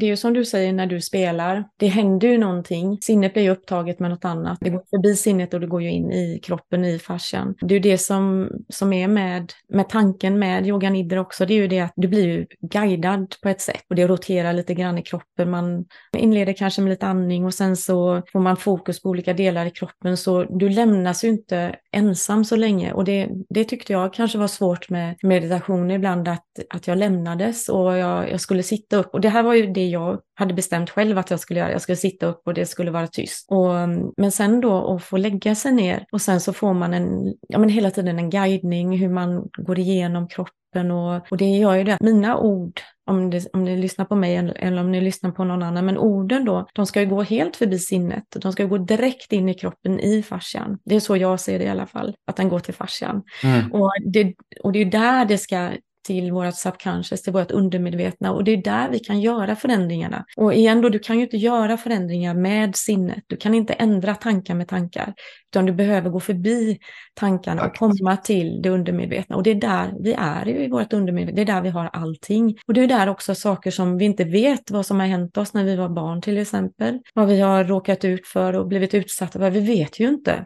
Det är ju som du säger när du spelar, det händer ju någonting. Sinnet blir ju upptaget med något annat. Det går förbi sinnet och det går ju in i kroppen, i fascian. Det är ju det som, som är med, med tanken med yoga nidra också, det är ju det att du blir ju guidad på ett sätt och det roterar lite grann i kroppen. Man inleder kanske med lite andning och sen så får man fokus på olika delar i kroppen så du lämnas ju inte ensam så länge och det, det tyckte jag kanske var svårt med meditation ibland att, att jag lämnades och jag, jag skulle sitta upp och det här var ju det jag hade bestämt själv att jag skulle göra. Jag skulle sitta upp och det skulle vara tyst. Och, men sen då att få lägga sig ner och sen så får man en, ja men hela tiden en guidning hur man går igenom kroppen och, och det gör ju det. Mina ord om, det, om ni lyssnar på mig eller om ni lyssnar på någon annan. Men orden då, de ska ju gå helt förbi sinnet. De ska gå direkt in i kroppen, i fascian. Det är så jag ser det i alla fall, att den går till fascian. Mm. Och, det, och det är där det ska till vårt subconscious, till vårt undermedvetna och det är där vi kan göra förändringarna. Och igen då, du kan ju inte göra förändringar med sinnet. Du kan inte ändra tankar med tankar, utan du behöver gå förbi tankarna och komma till det undermedvetna. Och det är där vi är i vårt undermedvetna, det är där vi har allting. Och det är där också saker som vi inte vet vad som har hänt oss när vi var barn till exempel. Vad vi har råkat ut för och blivit utsatta för, vi vet ju inte.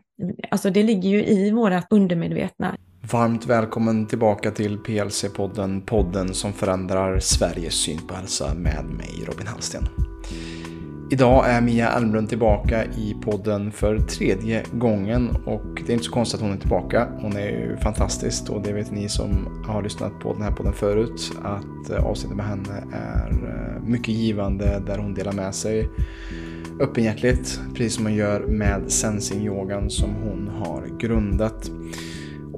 Alltså det ligger ju i vårt undermedvetna. Varmt välkommen tillbaka till PLC-podden, podden som förändrar Sveriges syn på hälsa med mig Robin Hallsten. Idag är Mia Almlund tillbaka i podden för tredje gången och det är inte så konstigt att hon är tillbaka. Hon är ju fantastisk och det vet ni som har lyssnat på den här podden förut att eh, avsnittet med henne är eh, mycket givande där hon delar med sig öppenhjärtligt precis som hon gör med sensing-yogan som hon har grundat.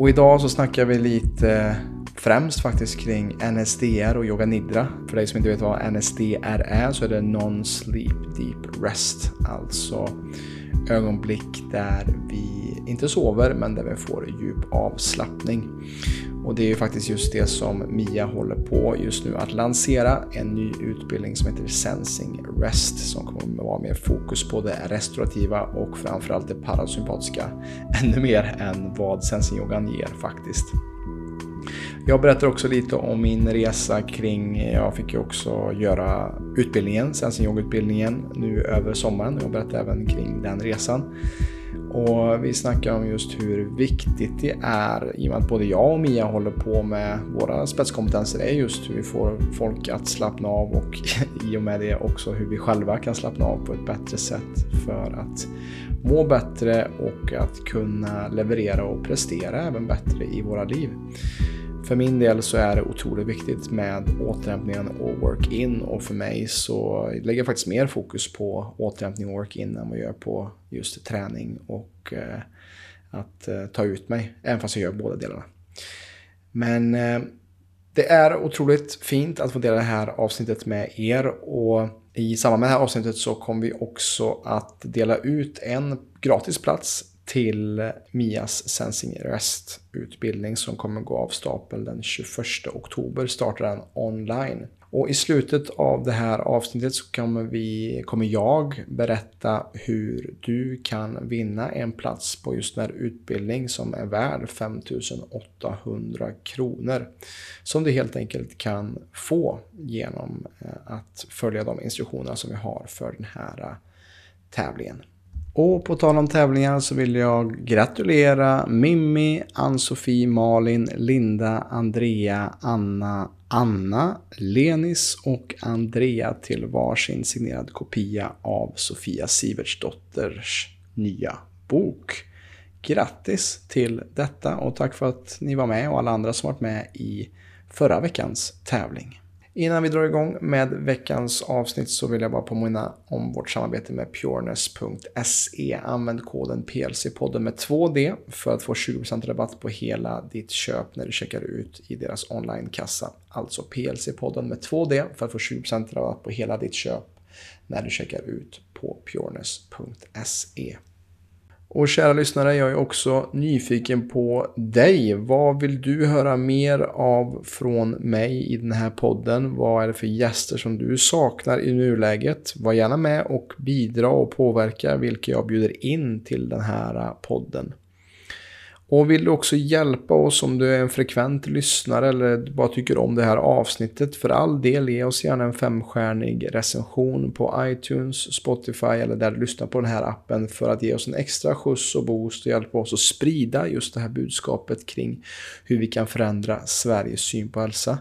Och idag så snackar vi lite främst faktiskt kring NSDR och yoga nidra. För dig som inte vet vad NSDR är så är det Non-Sleep Deep Rest. Alltså ögonblick där vi inte sover men där vi får djup avslappning. Och det är ju faktiskt just det som Mia håller på just nu att lansera. En ny utbildning som heter Sensing Rest som kommer att vara mer fokus på det restaurativa och framförallt det parasympatiska. Ännu mer än vad Sensing Yogan ger faktiskt. Jag berättar också lite om min resa kring, jag fick ju också göra utbildningen, Sensing Yoga-utbildningen nu över sommaren. Jag berättar även kring den resan. Och vi snackar om just hur viktigt det är, i och med att både jag och Mia håller på med våra spetskompetenser, är just hur vi får folk att slappna av och i och med det också hur vi själva kan slappna av på ett bättre sätt för att må bättre och att kunna leverera och prestera även bättre i våra liv. För min del så är det otroligt viktigt med återhämtningen och work-in och för mig så lägger jag faktiskt mer fokus på återhämtning och work-in än vad jag gör på just träning och eh, att eh, ta ut mig, även fast jag gör båda delarna. Men eh, det är otroligt fint att få dela det här avsnittet med er och i samband med det här avsnittet så kommer vi också att dela ut en gratis plats till Mias Sensing Rest-utbildning som kommer gå av stapeln den 21 oktober. Startar den online. Och i slutet av det här avsnittet så kommer, vi, kommer jag berätta hur du kan vinna en plats på just den här utbildning som är värd 5800 kronor. Som du helt enkelt kan få genom eh, att följa de instruktioner som vi har för den här eh, tävlingen. Och på tal om tävlingar så vill jag gratulera Mimmi, Ann-Sofie, Malin, Linda, Andrea, Anna, Anna, Lenis och Andrea till varsin signerad kopia av Sofia Sivertsdotters nya bok. Grattis till detta och tack för att ni var med och alla andra som varit med i förra veckans tävling. Innan vi drar igång med veckans avsnitt så vill jag bara påminna om vårt samarbete med pureness.se. Använd koden PLC-podden med 2D för att få 20% rabatt på hela ditt köp när du checkar ut i deras onlinekassa. Alltså PLC-podden med 2D för att få 20% rabatt på hela ditt köp när du checkar ut på pureness.se. Och kära lyssnare, jag är också nyfiken på dig. Vad vill du höra mer av från mig i den här podden? Vad är det för gäster som du saknar i nuläget? Var gärna med och bidra och påverka vilka jag bjuder in till den här podden. Och vill du också hjälpa oss om du är en frekvent lyssnare eller bara tycker om det här avsnittet, för all del ge oss gärna en femstjärnig recension på iTunes, Spotify eller där du lyssnar på den här appen för att ge oss en extra skjuts och boost och hjälpa oss att sprida just det här budskapet kring hur vi kan förändra Sveriges syn på hälsa.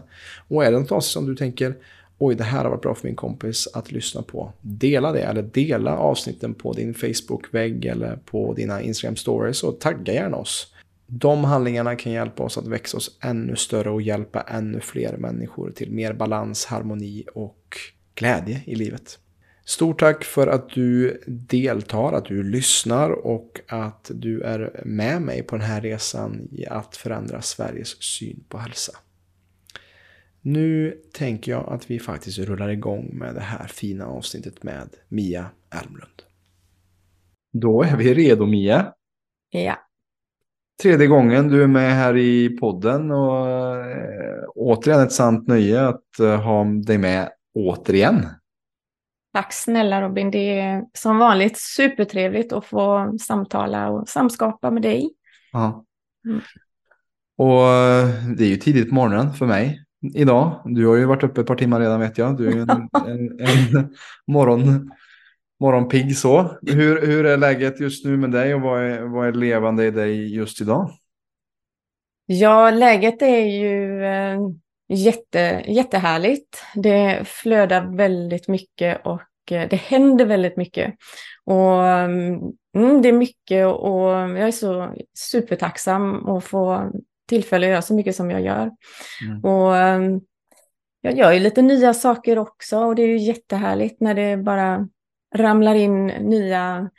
Och är det något avsnitt som du tänker oj det här har varit bra för min kompis att lyssna på. Dela det eller dela avsnitten på din Facebook-vägg eller på dina Instagram stories och tagga gärna oss. De handlingarna kan hjälpa oss att växa oss ännu större och hjälpa ännu fler människor till mer balans, harmoni och glädje i livet. Stort tack för att du deltar, att du lyssnar och att du är med mig på den här resan i att förändra Sveriges syn på hälsa. Nu tänker jag att vi faktiskt rullar igång med det här fina avsnittet med Mia Elmlund. Då är vi redo Mia. Ja. Tredje gången du är med här i podden och äh, återigen ett sant nöje att äh, ha dig med återigen. Tack snälla Robin, det är som vanligt supertrevligt att få samtala och samskapa med dig. Ja. Mm. Och eh, det är ju tidigt på morgonen för mig idag. Du har ju varit uppe ett par timmar redan vet jag. Du är en, en, en morgon, morgonpigg så. Hur, hur är läget just nu med dig och vad är, vad är levande i dig just idag? Ja, läget är ju eh, jätte, jättehärligt. Det flödar väldigt mycket och eh, det händer väldigt mycket. Och mm, det är mycket och jag är så supertacksam att få tillfälle att göra så mycket som jag gör. Mm. Och ehm, jag gör ju lite nya saker också och det är ju jättehärligt när det bara ramlar in nya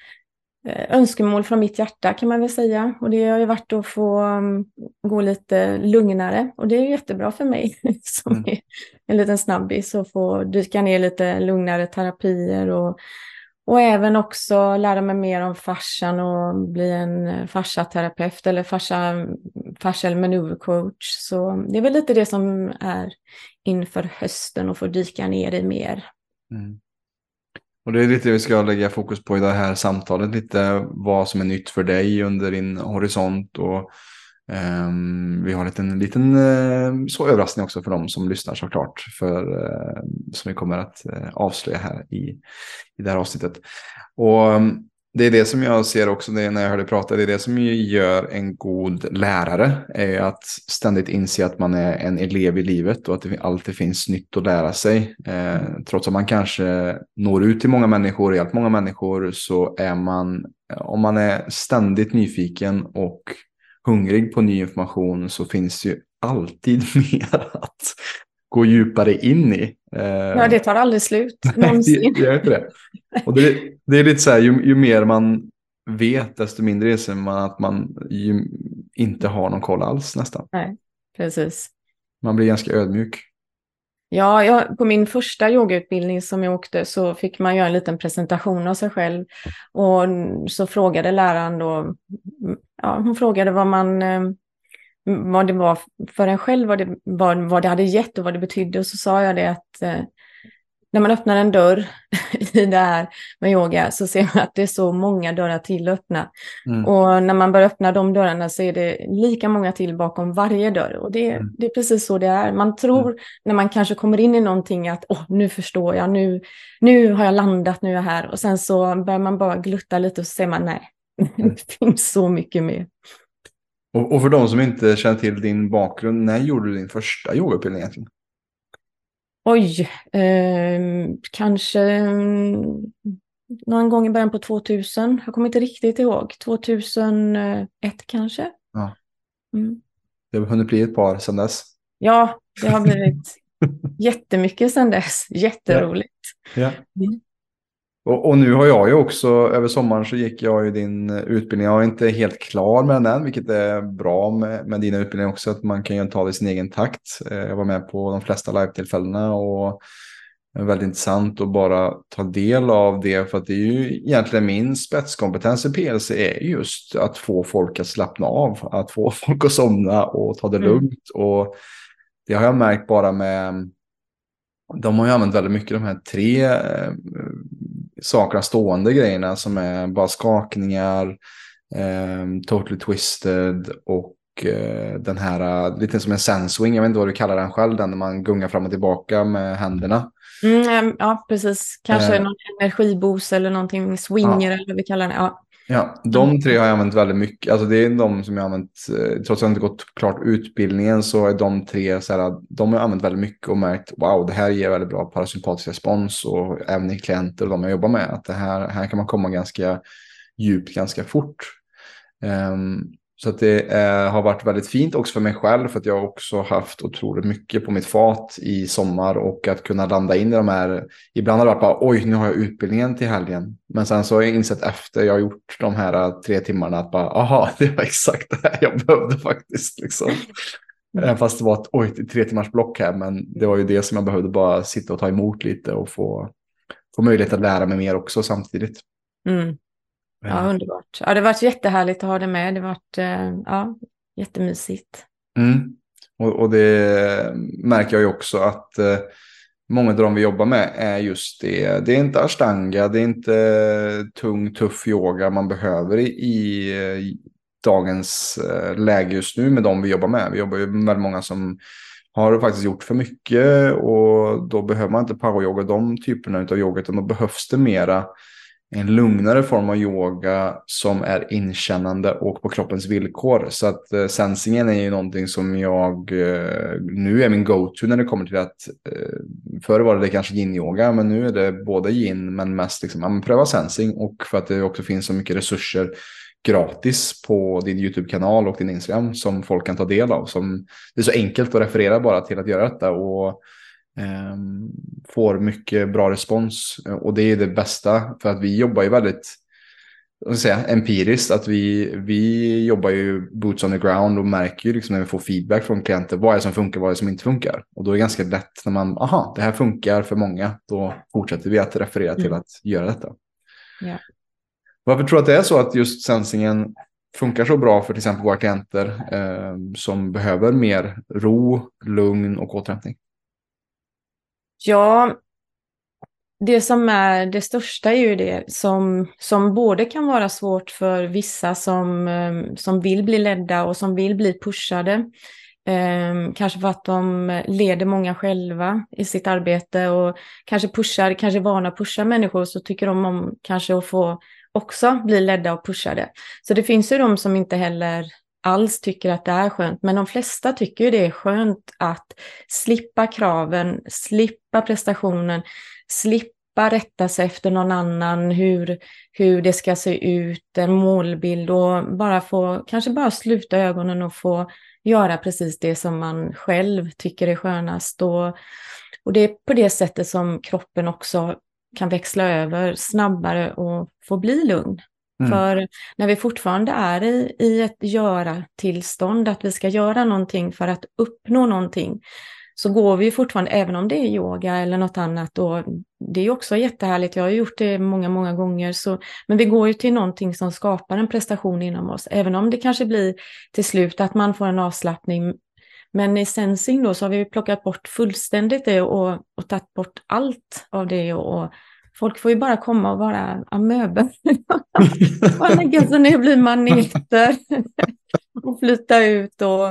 eh, önskemål från mitt hjärta kan man väl säga. Och det har ju varit att få um, gå lite lugnare och det är jättebra för mig som mm. är en liten snabbis att få dyka ner lite lugnare terapier och och även också lära mig mer om farsan och bli en farsaterapeut eller farsa, farsal manövercoach. Så det är väl lite det som är inför hösten och få dyka ner i mer. Mm. Och det är lite det vi ska lägga fokus på i det här samtalet, lite vad som är nytt för dig under din horisont och Um, vi har en liten, liten uh, så överraskning också för de som lyssnar såklart. För, uh, som vi kommer att uh, avslöja här i, i det här avsnittet. Och um, det är det som jag ser också det när jag hörde prata. Det är det som gör en god lärare. Är att ständigt inse att man är en elev i livet och att det alltid finns nytt att lära sig. Eh, trots att man kanske når ut till många människor, hjälper många människor, så är man, om man är ständigt nyfiken och hungrig på ny information så finns det ju alltid mer att gå djupare in i. Eh, ja, det tar aldrig slut. Någonsin. det, det, inte det. Och det, det är lite så här, ju, ju mer man vet, desto mindre är man att man inte har någon koll alls nästan. Nej, precis. Man blir ganska ödmjuk. Ja, jag, på min första yogautbildning som jag åkte så fick man göra en liten presentation av sig själv. Och så frågade läraren då, ja, hon frågade vad man, eh, vad det var för en själv, vad det, vad, vad det hade gett och vad det betydde. Och så sa jag det att eh, när man öppnar en dörr i det här med yoga så ser man att det är så många dörrar till att öppna. Mm. Och när man börjar öppna de dörrarna så är det lika många till bakom varje dörr. Och det, mm. det är precis så det är. Man tror mm. när man kanske kommer in i någonting att oh, nu förstår jag, nu, nu har jag landat, nu är jag här. Och sen så börjar man bara glutta lite och så ser man nej, mm. det finns så mycket mer. Och, och, för de som inte känner till din bakgrund, när gjorde du din första yogautbildning egentligen? Oj, eh, kanske mm, någon gång i början på 2000. Jag kommer inte riktigt ihåg. 2001 kanske. Ja. Mm. Det har hunnit bli ett par sedan dess. Ja, det har blivit jättemycket sedan dess. Jätteroligt. Ja. ja. Och, och, nu har jag ju också, över sommaren så gick jag ju din utbildning. Jag är inte helt klar med den än, vilket är bra med, med dina utbildningar också. Att man kan ju ta det i sin egen takt. Eh, jag var med på de flesta live-tillfällena och väldigt intressant att bara ta del av det. För att det är ju egentligen min spetskompetens i PLC är just att få folk att slappna av. Att få folk att somna och ta det mm. lugnt. Och det har jag märkt bara med de har ju använt väldigt mycket de här tre eh, sakerna, stående grejerna som är bara skakningar, eh, Totally Twisted och eh, den här, uh, lite som en senswing, jag vet inte vad du kallar den själv, den när man gungar fram och tillbaka med händerna. Mm, ja, precis. Kanske eh, någon energiboost eller någonting, swinger ja. eller vad vi kallar det. Ja. Ja, de tre har jag använt väldigt mycket. Alltså det är de som jag har använt, eh, trots att jag inte gått klart utbildningen så är de tre så här, de har jag använt väldigt mycket och märkt wow, det här ger väldigt bra parasympatisk respons och även i klienter och de jag jobbar med att det här, här kan man komma ganska djupt ganska fort. Um, så att det eh, har varit väldigt fint också för mig själv för att jag också haft otroligt mycket på mitt fat i sommar och att kunna landa in i de här. Ibland har det varit bara oj, nu har jag utbildningen till helgen. Men sen så har jag insett efter jag har gjort de här eh, tre timmarna att bara aha, det var exakt det här jag behövde faktiskt. Liksom. Även fast det var ett oj, tre timmars block här, men det var ju det som jag behövde bara sitta och ta emot lite och få, få möjlighet att lära mig mer också samtidigt. Mm. Ja, underbart. Ja, det har varit jättehärligt att ha det med. Det har varit eh, ja, jättemysigt. Mm. Och, och, det märker jag ju också att eh, många av de vi jobbar med är just det. Det är inte ashtanga, det är inte tung, tuff yoga man behöver i, i eh, dagens läge just nu med de vi jobbar med. Vi jobbar ju med många som har faktiskt gjort för mycket och då behöver man inte poweryoga de typerna av yoga utan då behövs det mera en lugnare form av yoga som är inkännande och på kroppens villkor. Så att eh, sensingen är ju någonting som jag eh, nu är min go-to när det kommer till att eh, förr var det kanske yin-yoga men nu är det både yin men mest liksom, man pröva sensing och för att det också finns så mycket resurser gratis på din YouTube-kanal och din Instagram som folk kan ta del av. Som, det är så enkelt att referera bara till att göra detta. Och får mycket bra respons och det är det bästa för att vi jobbar ju väldigt säga, empiriskt. Att vi, vi jobbar ju boots on the ground och märker ju liksom när vi får feedback från klienter vad är det som funkar vad är det som inte funkar. Och då är det ganska lätt när man, aha, det här funkar för många. Då fortsätter vi att referera till mm. att göra detta. Yeah. Varför tror du att det är så att just sensingen funkar så bra för till exempel våra klienter eh, som behöver mer ro, lugn och återhämtning? Ja, det som är det största är ju det som, som både kan vara svårt för vissa som, ehm, som vill bli ledda och som vill bli pushade. Eh, kanske för att de leder många själva i sitt arbete och kanske pushar, kanske är vana att pusha människor så tycker de om kanske att få också bli ledda och pushade. Så det finns ju de som inte heller alls tycker att det är skönt, men de flesta tycker ju det är skönt att slippa kraven, slippa prestationen, slippa rätta sig efter någon annan, hur, hur det ska se ut, en målbild och bara få, kanske bara sluta ögonen och få göra precis det som man själv tycker är skönast. Och, och det är på det sättet som kroppen också kan växla över snabbare och få bli lugn. Mm. För när vi fortfarande är i, i ett göra-tillstånd, att vi ska göra någonting för att uppnå någonting, så går vi fortfarande, även om det är yoga eller något annat, och det är också jättehärligt, jag har gjort det många, många gånger, så, men vi går ju till någonting som skapar en prestation inom oss, även om det kanske blir till slut att man får en avslappning. Men i sensing då så har vi plockat bort fullständigt det och, och tagit bort allt av det och, och Folk får ju bara komma och vara amöber. och lägga sig ner bli maneter. och flyta ut och,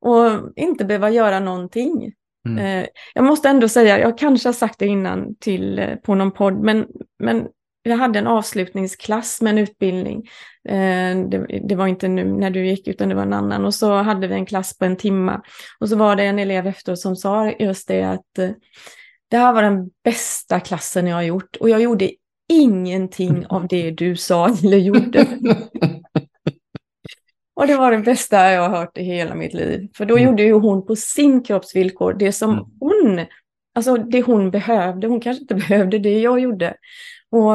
och inte behöva göra någonting. Mm. Eh, jag måste ändå säga, jag kanske har sagt det innan till, eh, på någon podd, men, men jag hade en avslutningsklass med en utbildning. Eh, det, det, var inte nu när du gick, utan det var en annan. Och så hade vi en klass på en timma. Och så var det en elev efteråt som sa just det att det här var den bästa klassen jag har gjort och jag gjorde ingenting av det du sa eller gjorde. och det var det bästa jag har hört i hela mitt liv. För då mm. gjorde ju hon på sin kroppsvillkor det som mm. hon, alltså det hon behövde. Hon kanske inte behövde det jag gjorde. Och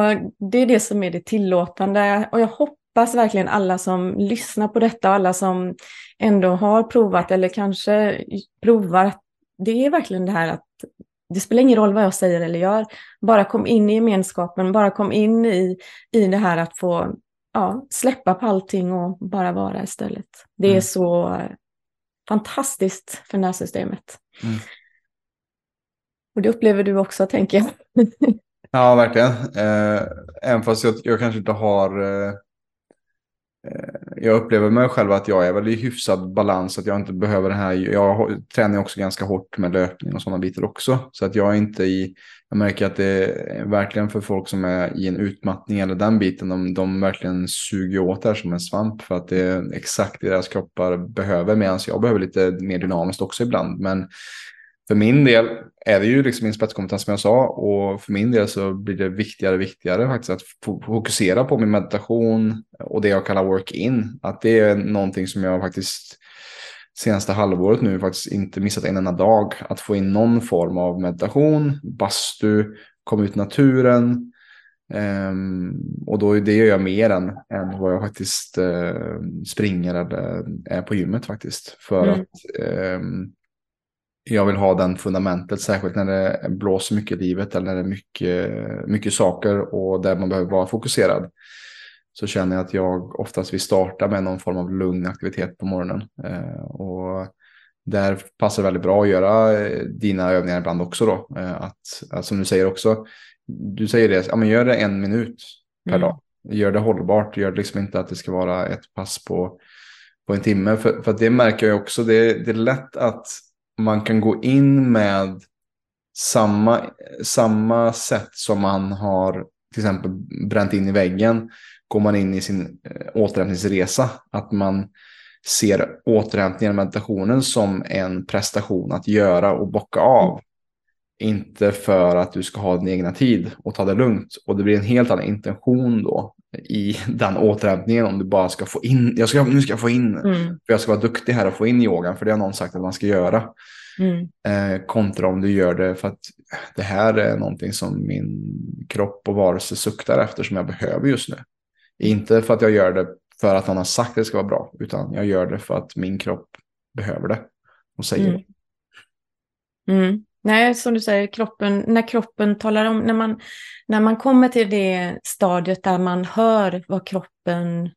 det är det som är det tillåtande. Och jag hoppas verkligen alla som lyssnar på detta, alla som ändå har provat eller kanske provar, det är verkligen det här att det spelar ingen roll vad jag säger eller gör. Bara kom in i gemenskapen, bara kom in i, i det här att få ja, släppa på allting och bara vara istället. Det är mm. så fantastiskt för nervsystemet. Mm. Och det upplever du också, tänker jag. ja, verkligen. Eh, även fast jag, jag kanske inte har eh, jag upplever mig själv att jag är väl i hyfsad balans. Att jag inte behöver det här. Jag tränar också ganska hårt med löpning och sådana bitar också. Så att jag är inte i. Jag märker att det är verkligen för folk som är i en utmattning eller den biten. De, de verkligen suger åt det här som en svamp. För att det är exakt det deras kroppar behöver. Medan jag behöver lite mer dynamiskt också ibland. Men för min del är det ju liksom min spetskompetens som jag sa och för min del så blir det viktigare och viktigare faktiskt att fokusera på min meditation och det jag kallar work-in. Att det är någonting som jag faktiskt senaste halvåret nu faktiskt inte missat en enda dag. Att få in någon form av meditation, bastu, komma ut i naturen. Um, och då det gör jag mer än, än vad jag faktiskt uh, springer eller är på gymmet faktiskt. För mm. att um, jag vill ha den fundamentet, särskilt när det blåser mycket i livet eller när det är mycket, mycket saker och där man behöver vara fokuserad. Så känner jag att jag oftast vill starta med någon form av lugn aktivitet på morgonen. Eh, och där passar det väldigt bra att göra eh, dina övningar ibland också då. Eh, att, att, som du säger också, du säger det, ja, men gör det en minut per mm. dag. Gör det hållbart, gör det liksom inte att det ska vara ett pass på, på en timme. För, för det märker jag också, det, det är lätt att man kan gå in med samma, samma sätt som man har till exempel bränt in i väggen. Går man in i sin eh, återhämtningsresa. Att man ser återhämtningen och meditationen som en prestation att göra och bocka av. Mm. Inte för att du ska ha din egna tid och ta det lugnt. Och det blir en helt annan intention då i den återhämtningen om du bara ska få in, jag ska, nu ska jag få in, mm. för jag ska vara duktig här och få in yogan, för det har någon sagt att man ska göra. Mm. Eh, kontra om du gör det för att det här är någonting som min kropp och varelse suktar efter som jag behöver just nu. Inte för att jag gör det för att någon har sagt att det ska vara bra, utan jag gör det för att min kropp behöver det och säger mm. det. Mm. Nej, som du säger, kroppen, när kroppen talar om, när man, när man kommer till det stadiet där man hör vad kroppen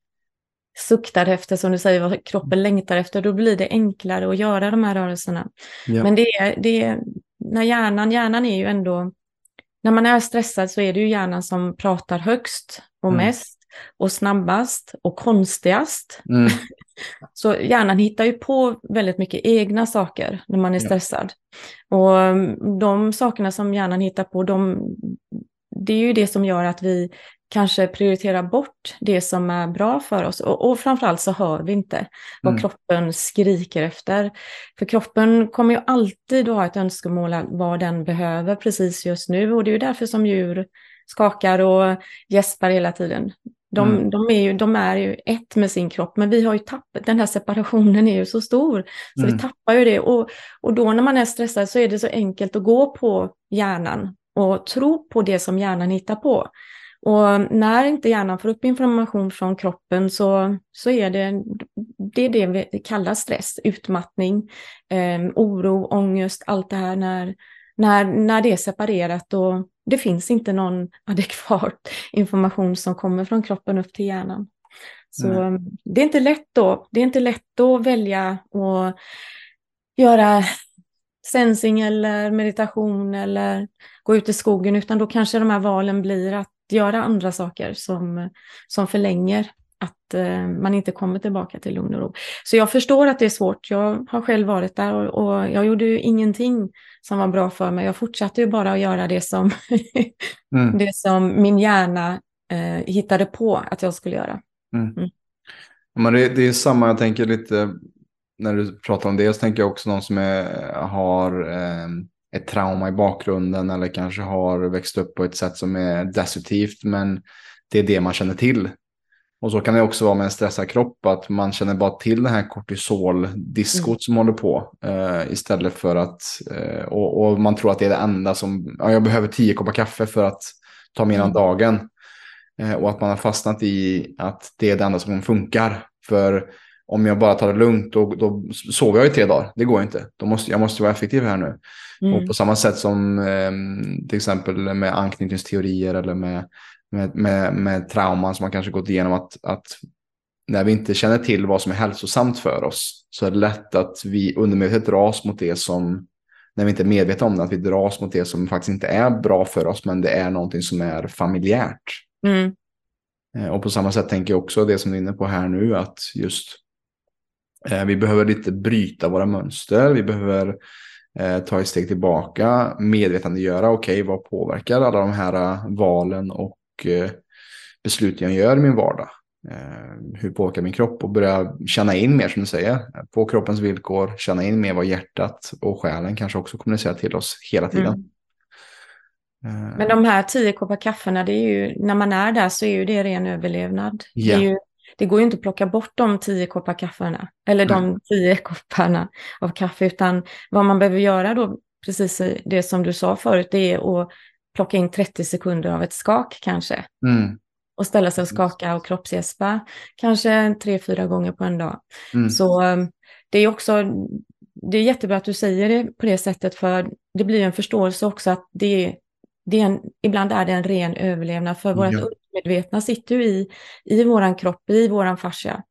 suktar efter, som du säger, vad kroppen längtar efter, då blir det enklare att göra de här rörelserna. Ja. Men det är, det är, när hjärnan, hjärnan är ju ändå, när man är stressad så är det ju hjärnan som pratar högst och mm. mest och snabbast och konstigast. Mm. så hjärnan hittar ju på väldigt mycket egna saker när man är stressad. Ja. Och mm, de sakerna som hjärnan hittar på, de, det är ju det som gör att vi kanske prioriterar bort det som är bra för oss. Och, och framförallt så hör vi inte vad mm. kroppen skriker efter. För kroppen kommer ju alltid att ha ett önskemål vad den behöver precis just nu. Och det är ju därför som djur skakar och gäspar hela tiden. De, mm. de, är ju, de är ju ett med sin kropp, men vi har ju tappat, den här separationen är ju så stor, så mm. vi tappar ju det. Och, och då när man är stressad så är det så enkelt att gå på hjärnan och tro på det som hjärnan hittar på. Och när inte hjärnan får upp information från kroppen så, så är det, det är det vi kallar stress, utmattning, eh, oro, ångest, allt det här när, när, när det är separerat och det finns inte någon adekvat information som kommer från kroppen upp till hjärnan. Så mm. det är inte lätt då. Det är inte lätt att välja att göra sensing eller meditation eller gå ut i skogen, utan då kanske de här valen blir att göra andra saker som, som förlänger att eh, man inte kommer tillbaka till lugn och ro. Så jag förstår att det är svårt. Jag har själv varit där och, och jag gjorde ju ingenting som var bra för mig. Jag fortsatte ju bara att göra det som, mm. det som min hjärna eh, hittade på att jag skulle göra. Mm. Mm. Men det, det, är samma, jag tänker lite, när du pratar om det, så tänker jag också någon som är, har eh, ett trauma i bakgrunden eller kanske har växt upp på ett sätt som är destruktivt, men det är det man känner till. Och så kan det också vara med en stressad kropp, att man känner bara till det här kortisoldiskot mm. som håller på. Eh, istället för att, eh, och, och, man tror att det är det enda som, ja, jag behöver tio koppar kaffe för att ta mig igenom mm. dagen. Eh, och att man har fastnat i att det är det enda som funkar. För om jag bara tar det lugnt då, då sover jag i tre dagar. Det går inte. Då måste, jag måste vara effektiv här nu. Mm. Och på samma sätt som eh, till exempel med anknytningsteorier eller med med, med, med trauman som man kanske gått igenom att, att när vi inte känner till vad som är hälsosamt för oss så är det lätt att vi undermedvetet dras mot det som, när vi inte är medvetna om det, att vi dras mot det som faktiskt inte är bra för oss, men det är någonting som är familjärt. Mm. Eh, och på samma sätt tänker jag också det som du är inne på här nu, att just eh, vi behöver lite bryta våra mönster. Vi behöver eh, ta ett steg tillbaka, medvetandegöra, okej, okay, vad påverkar alla de här uh, valen och beslut jag gör i min vardag? Uh, hur påverkar min kropp? Och börja känna in mer, som du säger, på kroppens villkor, känna in mer vad hjärtat och själen kanske också kommunicerar till oss hela tiden. Mm. Men de här tio koppar kaffena, det är ju, när man är där så är ju det ren överlevnad. Yeah. Det, ju, det, går ju inte att plocka bort de tio koppar kaffena, eller Nej. de tio kopparna av kaffe, utan vad man behöver göra då, precis det som du sa förut, det är att plocka in 30 sekunder av ett skak kanske. Mm. Och ställa sig och skaka och kroppsgäspa, kanske tre, fyra gånger på en dag. Mm. Så um, det är också, det är jättebra att du säger det på det sättet, för det blir en förståelse också att det är det är en, ibland är det en ren överlevnad, för vårt ja. undermedvetna sitter ju i, i våran kropp, i våran fascia.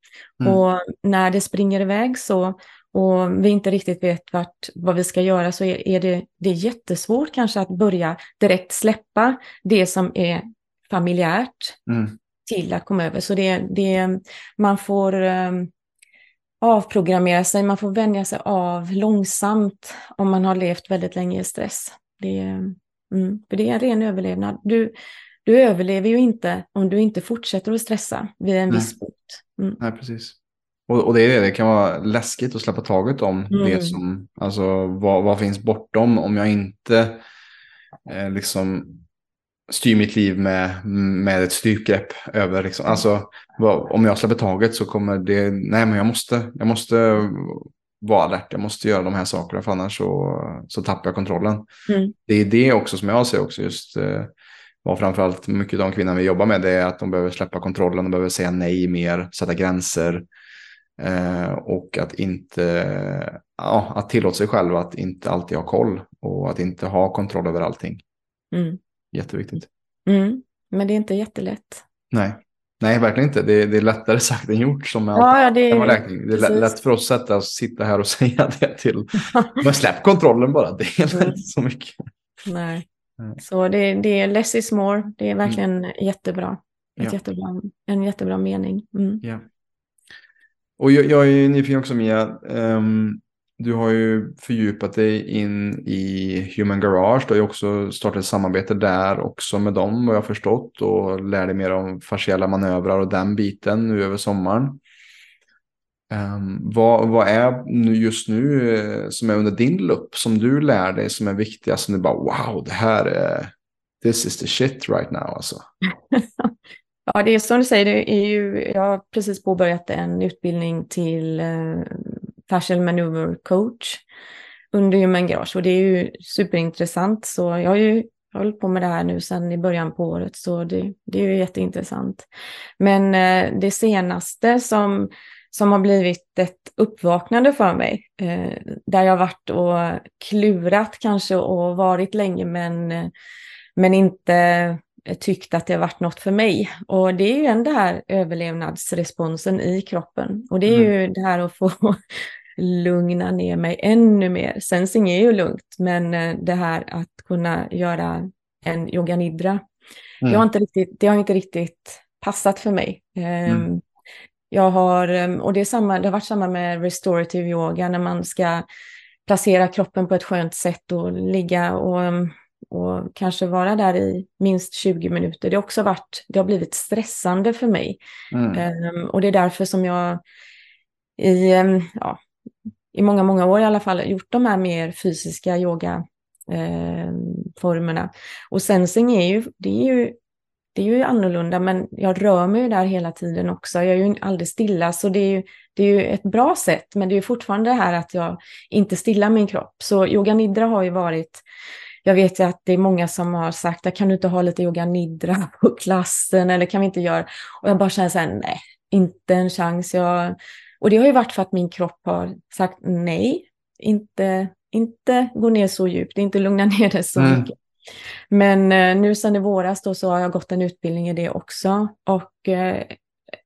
Mm. Och när det springer iväg så, och vi inte riktigt vet vart, vad vi ska göra, så är, är det, det är jättesvårt kanske att börja direkt släppa det som är familjärt mm. till att komma över. Så det, det, man får um, avprogrammera sig, man får vänja sig av långsamt om man har levt väldigt länge i stress. Det, Mm, för det är en ren överlevnad. Du, du överlever ju inte om du inte fortsätter att stressa vid en Nej. viss punkt. Mm. Nej, precis. Och, och, det är det, det kan vara läskigt att släppa taget om mm. det som, alltså vad, vad finns bortom om jag inte eh, liksom styr mitt liv med, med ett styrgrepp över, liksom, alltså vad, om jag släpper taget så kommer det, nej men jag måste, jag måste vara alert, jag måste göra de här sakerna för annars så, så tappar jag kontrollen. Mm. Det är det också som jag ser också just eh, vad framförallt mycket av de kvinnor vi jobbar med det är att de behöver släppa kontrollen, de behöver säga nej mer, sätta gränser eh, och att inte ja, att tillåta sig själva att inte alltid ha koll och att inte ha kontroll över allting. Mm. Jätteviktigt. Mm. Men det är inte jättelätt. Nej. Nej, verkligen inte. Det är, det är lättare sagt än gjort. Som med ja, ja, det, är, det är lätt för oss att sitta här och säga det till. Men släpp kontrollen bara. Det är mm. inte så mycket. Nej. Så det, det är less is more. Det är verkligen mm. jättebra. Ett ja. jättebra. En jättebra mening. Mm. Ja. Och jag, jag är nyfiken också Mia. Um, du har ju fördjupat dig in i Human Garage. Du har ju också startat ett samarbete där också med dem vad jag har förstått och lär dig mer om fasciella manövrar och den biten nu över sommaren. Um, vad, vad är nu just nu eh, som är under din lupp som du lär dig som är viktigast? Som du bara wow, det här är this is the shit right now alltså. ja, det är som du säger, det är ju, jag har precis påbörjat en utbildning till eh, Fascial Maneuver Coach under Human Garage och det är ju superintressant. Så jag har ju hållit på med det här nu sedan i början på året så det, det är ju jätteintressant. Men eh, det senaste som, som har blivit ett uppvaknande för mig, eh, där jag varit och klurat kanske och varit länge men, eh, men inte tyckt att det har varit något för mig. Och det är ju den här överlevnadsresponsen i kroppen. Och det är mm. ju det här att få lugna ner mig ännu mer. Sensing är ju lugnt, men eh, det här att kunna göra en yoga nidra, mm. det, har inte riktigt, det har inte riktigt passat för mig. Ehm, mm. Jag har, ehm, och det, är samma, det har varit samma med restorative yoga, när man ska placera kroppen på ett skönt sätt och ligga och, ehm, och kanske vara där i minst 20 minuter. Det har också varit, det har blivit stressande för mig. Mm. och det är därför som jag i, ja, i många, många år i alla fall gjort de här mer fysiska yogaformerna. Eh, och sensing är ju, det är ju, det är ju annorlunda, men jag rör mig ju där hela tiden också. Jag är ju aldrig stilla, så det är ju, det är ju ett bra sätt, men det är ju fortfarande det här att jag inte stillar min kropp. Så yoga nidra har ju varit jag vet ju att det är många som har sagt, kan du inte ha lite yoga nidra på klassen eller kan vi inte göra? Och jag bara känner så här, nej, inte en chans. Jag, och det har ju varit för att min kropp har sagt nej, inte, inte gå ner så djupt, inte lugna ner det så mm. mycket. Men eh, nu sedan i våras då så har jag gått en utbildning i det också och eh,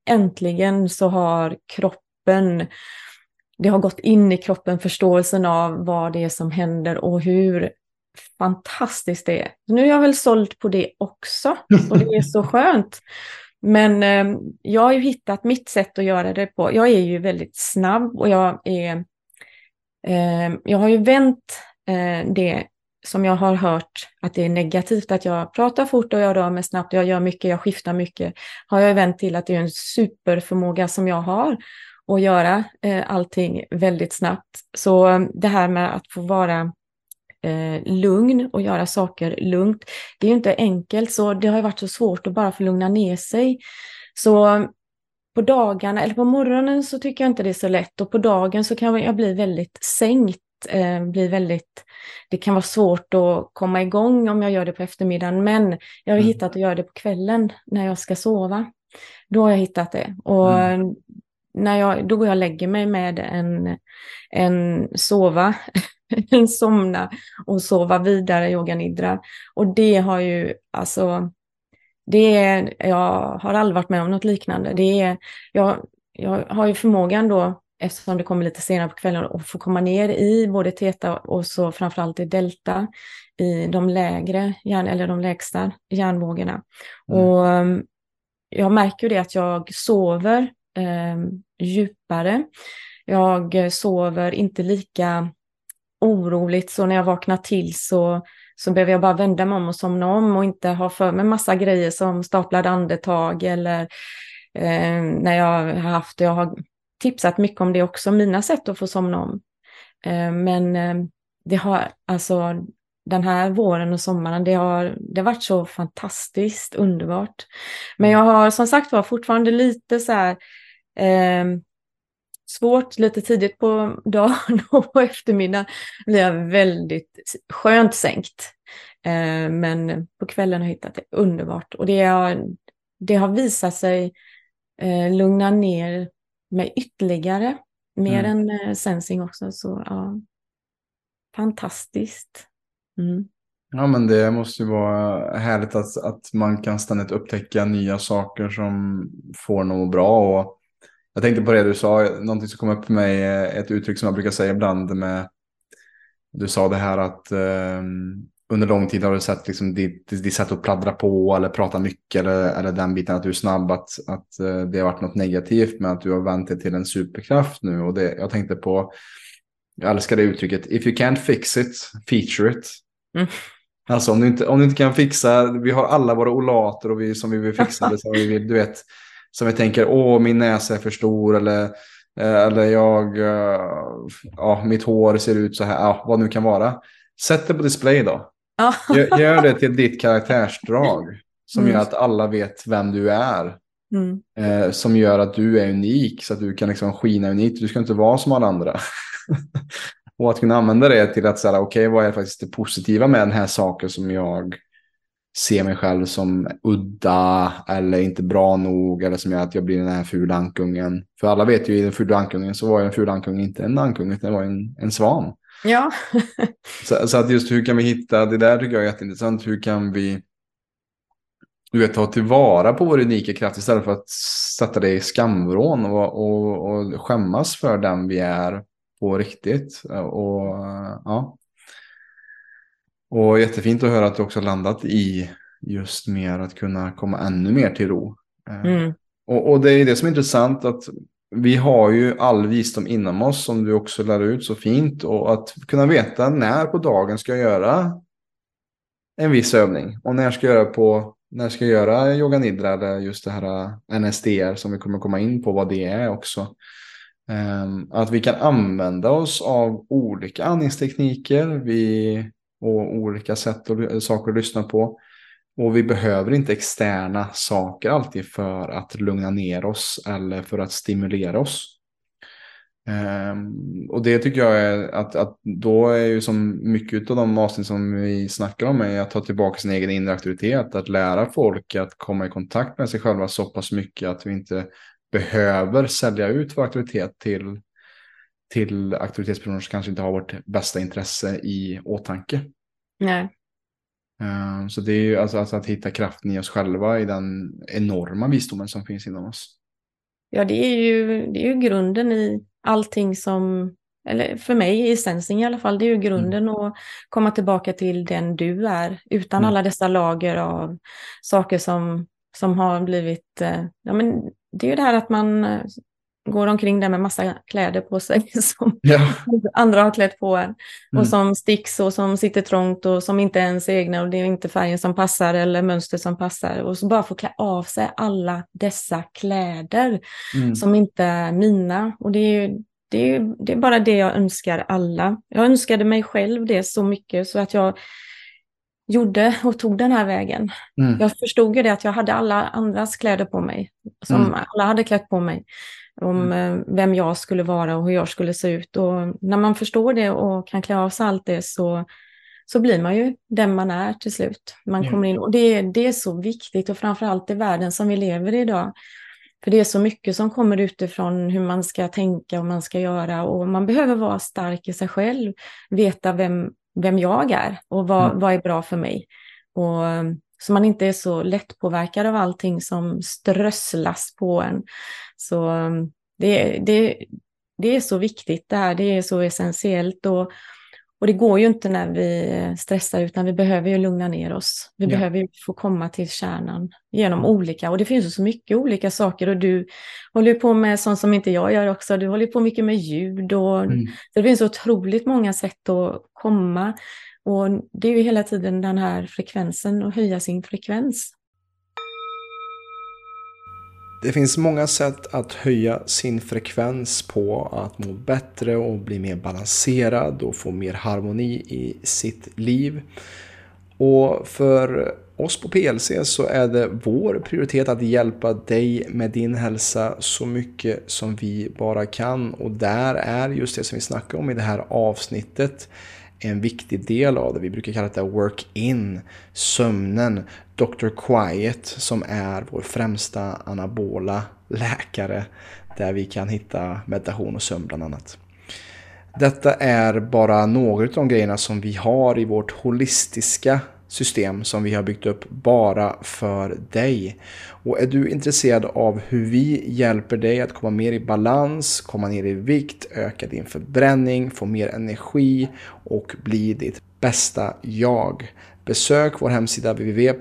äntligen så har kroppen, det har gått in i kroppen förståelsen av vad det är som händer och hur fantastiskt det är. Nu är jag väl såld på det också och det är så skönt. Men eh, jag har ju hittat mitt sätt att göra det på. Jag är ju väldigt snabb och jag är... Eh, jag har ju vänt eh, det som jag har hört att det är negativt, att jag pratar fort och jag rör mig snabbt, jag gör mycket, jag skiftar mycket, har jag vänt till att det är en superförmåga som jag har att göra eh, allting väldigt snabbt. Så eh, det här med att få vara eh, lugn och göra saker lugnt, det är ju inte enkelt, så det har varit så svårt att bara få lugna ner sig. Så på dagarna, eller på morgonen så tycker jag inte det är så lätt och på dagen så kan jag bli väldigt sänkt eh, blir väldigt, det kan vara svårt att komma igång om jag gör det på eftermiddagen, men jag har mm. hittat att göra det på kvällen när jag ska sova. Då har jag hittat det. Och mm. när jag, då går jag och lägger mig med en, en sova, somna och sova vidare yoga nidra. Och det har ju, alltså, det är, jag har aldrig varit med om något liknande. Det är, jag, jag har ju förmågan då eftersom det kommer lite senare på kvällen, och få komma ner i både teta och så framförallt i delta, i de lägre, eller de lägsta hjärnvågorna. Mm. Och um, jag märker ju det att jag sover eh, djupare. Jag sover inte lika oroligt, så när jag vaknar till så, så behöver jag bara vända mig om och somna om och inte ha för mig massa grejer som staplade andetag eller eh, när jag har haft, jag har tipsat mycket om det också, mina sätt att få somna om. Eh, men eh, det har, alltså den här våren och sommaren, det har, det har varit så fantastiskt underbart. Men jag har som sagt var fortfarande lite så här eh, svårt, lite tidigt på dagen och på eftermiddagen blir jag väldigt skönt sänkt. Eh, men på kvällen har jag hittat det underbart och det har, det har visat sig eh, lugna ner med ytterligare, mer mm. än eh, sensing också. Så ja, fantastiskt. Mm. Ja men det måste ju vara härligt att, att man kan ständigt upptäcka nya saker som får något bra. Och jag tänkte på det du sa, någonting som kom upp för mig, ett uttryck som jag brukar säga ibland med, du sa det här att um, under lång tid har du sett liksom ditt, ditt sätt att pladdra på eller prata mycket eller, eller den biten att du är snabb att, att eh, det har varit något negativt med att du har vänt dig till en superkraft nu och det, jag tänkte på, jag älskar det uttrycket, if you can't fix it, feature it. Mm. Alltså om du, inte, om du inte kan fixa, vi har alla våra olater och vi, som vi vill fixa det, som vi vill, du vet, som vi tänker, åh min näsa är för stor eller eh, eller jag, eh, ja, mitt hår ser ut så här, ja, vad nu kan vara. Sätt det på display då. Gör, gör, det till ditt karaktärsdrag. Som mm. gör att alla vet vem du är. Mm. Eh, som gör att du är unik så att du kan liksom skina unikt. Du ska inte vara som alla andra. och att kunna använda det till att säga, okej, okay, vad är faktiskt det positiva med den här saken som jag ser mig själv som udda eller inte bra nog eller som gör att jag blir den här fula ankungen. För alla vet ju i den fula ankungen så var ju en ful ankung inte en ankung utan det var en, en svan. Ja. så, så, att just hur kan vi hitta, det där tycker jag är jätteintressant, hur kan vi du vet, ta tillvara på vår unika kraft istället för att sätta det i skamvrån och, och, och skämmas för den vi är på riktigt. Och, ja. Och jättefint att höra att du också landat i just mer att kunna komma ännu mer till ro. Mm. Och, och, det är det som är intressant att vi har ju all visdom inom oss som du också lär ut så fint. Och att kunna veta när på dagen ska jag göra en viss övning. Och när ska jag göra på när ska jag göra yoga nidra eller just det här NSDR som vi kommer komma in på vad det är också. Um, att vi kan använda oss av olika andningstekniker vi, och olika sätt och saker att lyssna på. Och vi behöver inte externa saker alltid för att lugna ner oss eller för att stimulera oss. Um, och det tycker jag är att, att då är ju som mycket av de avsnitt som vi snackar om är att ta tillbaka sin egen inre aktivitet. Att lära folk att komma i kontakt med sig själva så pass mycket att vi inte behöver sälja ut vår aktivitet till, till aktivitetspersoner som kanske inte har vårt bästa intresse i åtanke. Nej. Eh, så det är ju alltså, alltså, att hitta kraften i oss själva i den enorma visdomen som finns inom oss. Ja, det är ju, det är ju grunden i allting som, eller för mig i sensing i alla fall, det är ju grunden mm. att komma tillbaka till den du är, utan mm. alla dessa lager av saker som som har blivit, eh, ja men det är ju det här att man går omkring där med massa kläder på sig som ja. andra har klätt på en. Mm. Och som sticks och som sitter trångt och som inte är ens egna och det är inte färgen som passar eller mönster som passar. Och så bara få klä av sig alla dessa kläder mm. som inte är mina. Och det är det är, det är bara det jag önskar alla. Jag önskade mig själv det så mycket så att jag gjorde och tog den här vägen. Mm. Jag förstod ju det att jag hade alla andras kläder på mig, som mm. alla hade klätt på mig, om mm. Eh, vem jag skulle vara och hur jag skulle se ut. Och när man förstår det och kan klä av sig allt det så, så blir man ju den man är till slut. Man kommer in, och det, det är så viktigt och framförallt i världen som vi lever i idag. För det är så mycket som kommer utifrån hur man ska tänka och man ska göra och man behöver vara stark i sig själv, veta vem, vem jag är och vad, mm. vad är bra för mig. Och, så man inte är så lättpåverkad av allting som strösslas på en. Så det, det, det är så viktigt det här, det är så essentiellt. Och, och det går ju inte när vi stressar utan vi behöver ju lugna ner oss. Vi ja. behöver ju få komma till kärnan genom olika, och det finns ju så mycket olika saker och du håller på med sånt som inte jag gör också. Du håller på mycket med ljud och mm. det finns otroligt många sätt att komma. Och det är ju hela tiden den här frekvensen och höja sin frekvens. Det finns många sätt att höja sin frekvens på att må bättre och bli mer balanserad och få mer harmoni i sitt liv. Och för oss på PLC så är det vår prioritet att hjälpa dig med din hälsa så mycket som vi bara kan. Och där är just det som vi snackar om i det här avsnittet en viktig del av det. Vi brukar kalla det work-in, sömnen, Dr. Quiet som är vår främsta anabola läkare där vi kan hitta meditation och sömn bland annat. Detta är bara några av de grejerna som vi har i vårt holistiska system som vi har byggt upp bara för dig. Och är du intresserad av hur vi hjälper dig att komma mer i balans, komma ner i vikt, öka din förbränning, få mer energi och bli ditt bästa jag? Besök vår hemsida www.plclub.se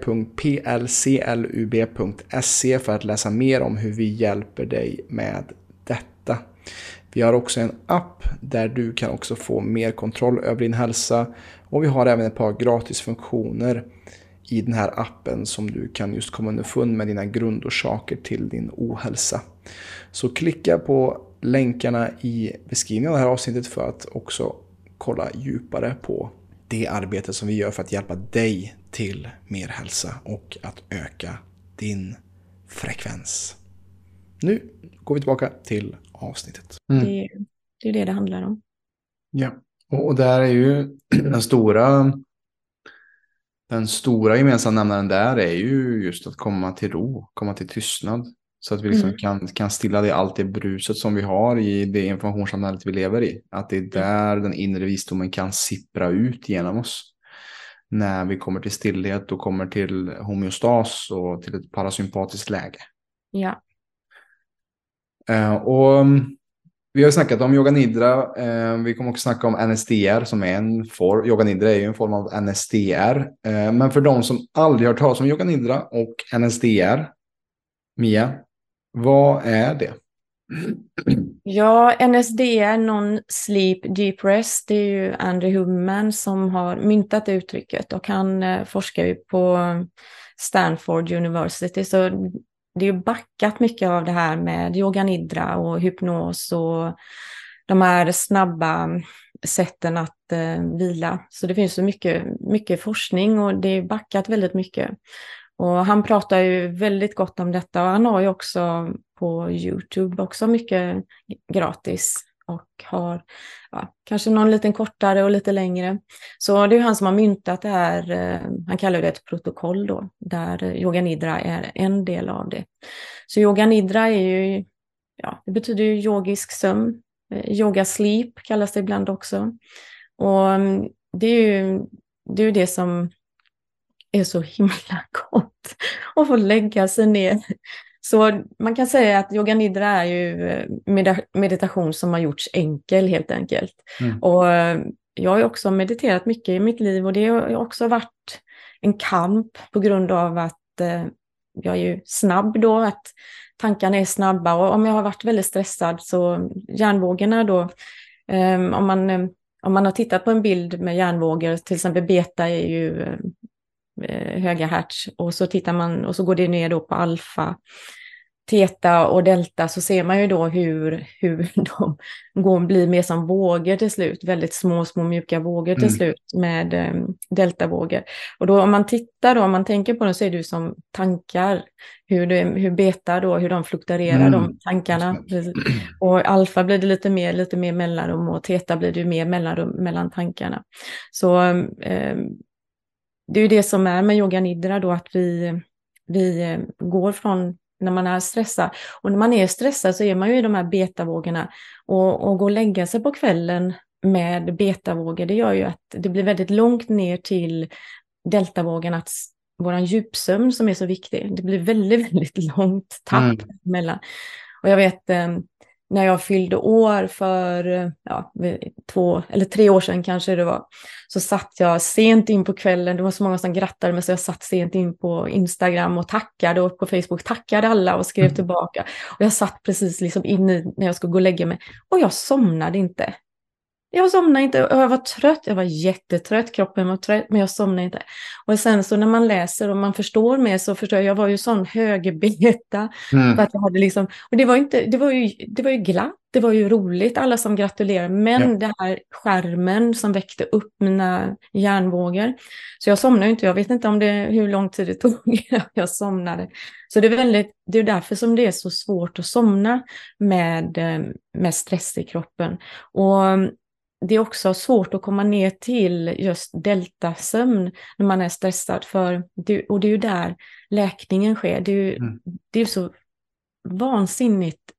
för att läsa mer om hur vi hjälper dig med detta. Vi har också en app där du kan också få mer kontroll över din hälsa och vi har även ett par gratisfunktioner i den här appen som du kan just komma underfund med dina grundorsaker till din ohälsa. Så klicka på länkarna i beskrivningen av det här avsnittet för att också kolla djupare på det arbete som vi gör för att hjälpa dig till mer hälsa och att öka din frekvens. Nu går vi tillbaka till avsnittet. Mm. Det, det är det det handlar om. Ja. Och, där är ju den stora den stora gemensamma nämnaren där är ju just att komma till ro, komma till tystnad. Så att vi liksom mm. kan, kan stilla det, allt det bruset som vi har i det informationssamhället vi lever i. Att det är där den inre visdomen kan sippra ut genom oss. När vi kommer till stillhet och kommer till homeostas och till ett parasympatiskt läge. Ja. Eh, och mm, vi har snackat om yoga nidra. Eh, vi kommer också snacka om NSDR som är en form. Yoga nidra är ju en form av NSDR. Eh, men för de som aldrig hört talas om yoga nidra och NSDR. Mia, vad är det? Ja, NSDR, Non-Sleep Deep Rest, det är ju Andrew Huberman som har myntat uttrycket och han eh, forskar ju på mm, Stanford University. Så det är ju backat mycket av det här med yoga nidra och hypnos och de här snabba sätten att eh, vila. Så det finns så mycket, mycket forskning och det är backat väldigt mycket. Och han pratar ju väldigt gott om detta och han har ju också på Youtube också mycket gratis och har ja, kanske någon liten kortare och lite längre. Så det är han som har myntat det här, eh, han kallar det ett protokoll då, där eh, yoga nidra är en del av det. Så yoga nidra är ju, ja, det betyder ju yogisk sömn, eh, yoga sleep kallas det ibland också. Och mm, det är ju det, är ju det som är så himla gott att få lägga sig ner så man kan säga att yoga nidra är ju eh, meditation som har gjorts enkel helt enkelt. Mm. Och eh, jag har också mediterat mycket i mitt liv och det har också varit en kamp på grund av att eh, jag är ju snabb då, att tankarna är snabba och om jag har varit väldigt stressad så hjärnvågorna då, om, man, om man har tittat på en bild med hjärnvågor, till exempel beta är ju höga hertz och så tittar man och så går det ner då på alfa teta och delta så ser man ju då hur, hur de går, blir mer som vågor till slut, väldigt små, små mjuka vågor till mm. slut med um, deltavågor. Och då om man tittar då, om man tänker på det så är det ju som tankar, hur, det, hur beta då, hur de fluktuerar, mm. de tankarna. Och alfa blir det lite mer, lite mer mellanrum och teta blir det ju mer mellanrum mellan tankarna. Så um, det är ju det som är med yoga nidra då, att vi, vi går från när man är stressad. Och när man är stressad så är man ju i de här betavågorna. Och, och gå och lägga sig på kvällen med betavågor, det gör ju att det blir väldigt långt ner till deltavågen, att våran djupsömn som är så viktig, det blir väldigt, väldigt långt tapp mm. mellan. Och jag vet, ehm, när jag fyllde år för ja, två eller tre år sedan kanske det var, så satt jag sent in på kvällen, det var så många som grattade mig så jag satt sent in på Instagram och tackade och på Facebook tackade alla och skrev mm. tillbaka. Och jag satt precis liksom in i när jag skulle gå och lägga mig och jag somnade inte. Jag somnade inte och jag var trött, jag var jättetrött, kroppen var trött, men jag somnade inte. Och sen så när man läser och man förstår mer så förstår jag, jag var ju sån högerbeta. Mm. att jag hade liksom, och det var, inte, det, var ju, det var ju glatt, det var ju roligt, alla som gratulerade, men ja. det här skärmen som väckte upp mina hjärnvågor. Så jag somnade inte, jag vet inte om det, hur lång tid det tog jag somnade. Så det är, väldigt, det är därför som det är så svårt att somna med, med stress i kroppen. Och det är också svårt att komma ner till just deltasömn när man är stressad. För det, och det är ju där läkningen sker. Det är ju mm. det är så vansinnigt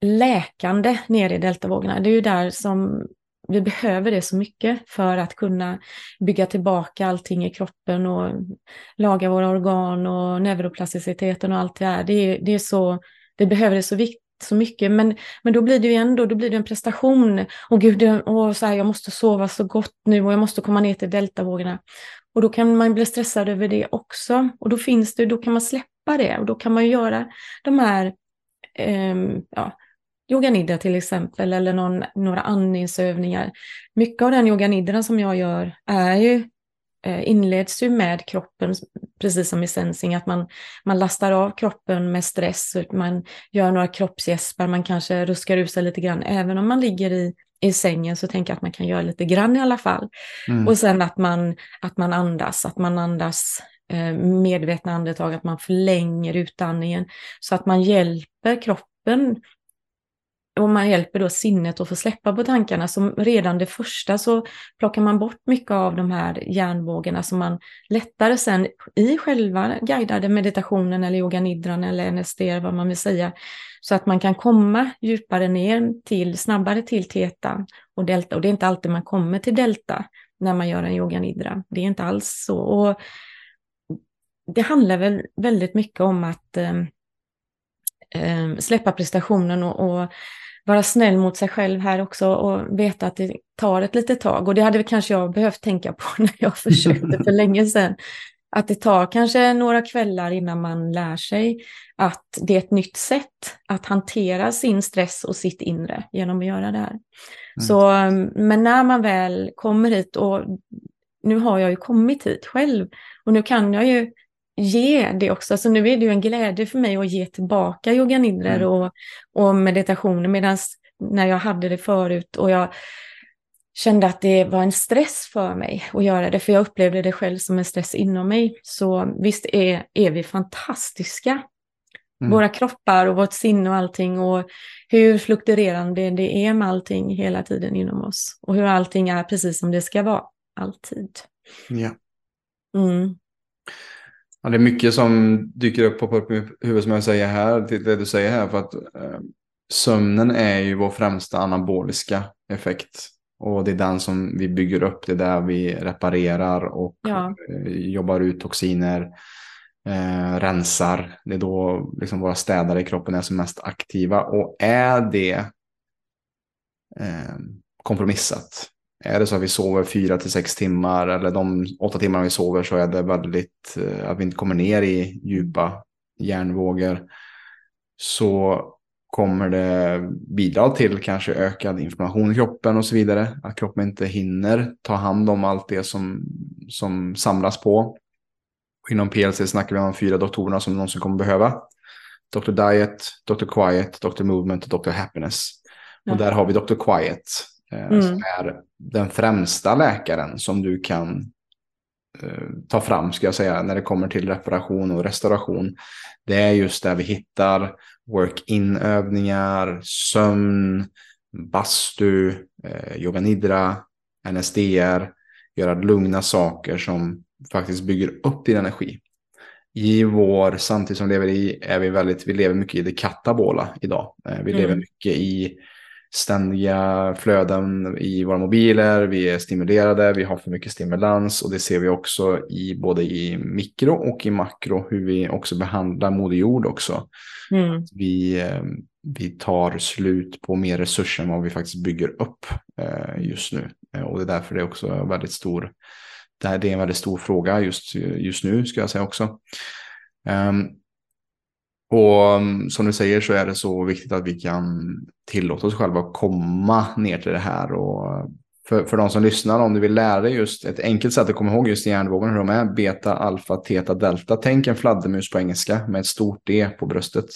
läkande ner i deltavågorna. Det är ju där som vi behöver det så mycket för att kunna bygga tillbaka allting i kroppen och laga våra organ och neuroplasticiteten och allt det här. Det är, det är så, vi behöver det så vikt, så mycket. Men, men då blir det ju ändå då blir det en prestation. Och gud, och så här, jag måste sova så gott nu och jag måste komma ner till deltavågorna. Och då kan man bli stressad över det också. Och då finns det, då kan man släppa det och då kan man göra de här eh, ja, yoganidra till exempel eller någon, några andningsövningar. Mycket av den yoganidran som jag gör är ju inleds ju med kroppen, precis som i sensing, att man, man lastar av kroppen med stress, man gör några kroppsgäspar, man kanske ruskar ut sig lite grann, även om man ligger i, i sängen så tänker jag att man kan göra lite grann i alla fall. Mm. Och sen att man, att man andas, att man andas eh, medvetna andetag, att man förlänger utandningen så att man hjälper kroppen och man hjälper då sinnet att få släppa på tankarna. Så redan det första så plockar man bort mycket av de här hjärnvågorna som man lättare sen i själva guidade meditationen eller yoganidran eller NSD vad man vill säga. Så att man kan komma djupare ner till, snabbare till teta och delta. Och det är inte alltid man kommer till delta när man gör en yoganidra. Det är inte alls så. Och det handlar väl väldigt mycket om att ehm, eh, släppa prestationen och, och vara snäll mot sig själv här också och veta att det tar ett litet tag. Och det hade kanske jag behövt tänka på när jag försökte för länge sedan. Att det tar kanske några kvällar innan man lär sig att det är ett nytt sätt att hantera sin stress och sitt inre genom att göra det här. Mm. Så, men när man väl kommer hit och nu har jag ju kommit hit själv och nu kan jag ju ge det också. Så nu är det ju en glädje för mig att ge tillbaka yoga nidror mm. och, och meditationer. Medan när jag hade det förut och jag kände att det var en stress för mig att göra det, för jag upplevde det själv som en stress inom mig. Så visst är, är vi fantastiska. Mm. Våra kroppar och vårt sinne och allting och hur fluktuerande det är med allting hela tiden inom oss. Och hur allting är precis som det ska vara, alltid. Ja. Mm. Ja, det är mycket som dyker upp på huvudet som jag säger här, det du säger här. För att eh, sömnen är ju vår främsta anaboliska effekt. Och det är den som vi bygger upp, det är där vi reparerar och ja. eh, jobbar ut toxiner, eh, rensar. Det är då liksom våra städare i kroppen är som mest aktiva. Och är det eh, kompromissat, är det så att vi sover fyra till sex timmar eller de åtta timmar vi sover så är det väldigt eh, att vi inte kommer ner i djupa hjärnvågor så kommer det bidra till kanske ökad inflammation i kroppen och så vidare. Att kroppen inte hinner ta hand om allt det som, som samlas på. Inom PLC snackar vi om de fyra doktorerna som någonsin kommer behöva. Dr. Diet, Dr. Quiet, Dr. Movement och Dr. Happiness. Och där har vi Dr. Quiet mm. som är den främsta läkaren som du kan eh, ta fram, ska jag säga, när det kommer till reparation och restauration. Det är just där vi hittar work-in-övningar, sömn, bastu, eh, yoga nidra, NSDR, göra lugna saker som faktiskt bygger upp din energi. I vår samtid som vi lever i är vi väldigt, vi lever mycket i det katabola idag. Eh, vi mm. lever mycket i ständiga flöden i våra mobiler, vi är stimulerade, vi har för mycket stimulans och det ser vi också i både i mikro och i makro hur vi också behandlar Moder Jord också. Mm. Vi, eh, vi tar slut på mer resurser än vad vi faktiskt bygger upp eh, just nu. Eh, och det är därför det är också väldigt stor, det är en väldigt stor fråga just, just nu ska jag säga också. Um, och mm, som du säger så är det så viktigt att vi kan tillåta oss själva att komma ner till det här. Och för, för de som lyssnar, om du vill lära dig just ett enkelt sätt att komma ihåg just hjärnvågorna, hur de är, beta, alfa, teta, delta. Tänk en fladdermus på engelska med ett stort D på bröstet.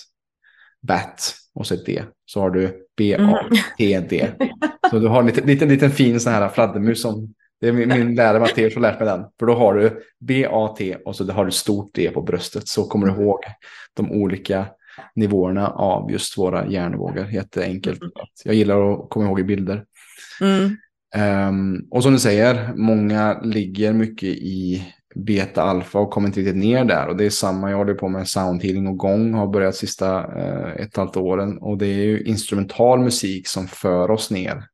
Bat och så ett D. Så har du B-A-T-D. Mm. Så du har en liten, liten, liten fin sån här fladdermus som det är min, min lärare Matteus som lärt mig den. För då har du B-A-T och så har du stort D på bröstet. Så kommer du ihåg de olika nivåerna av just våra hjärnvågor. Jätteenkelt. Mm. Jag gillar att komma ihåg i bilder. Mm. Um, och som du säger, många ligger mycket i beta alfa och kommer inte riktigt ner där. Och det är samma, jag håller på med soundhealing och gång, har börjat sista ett och ett halvt åren. Och det är ju instrumental musik som för oss ner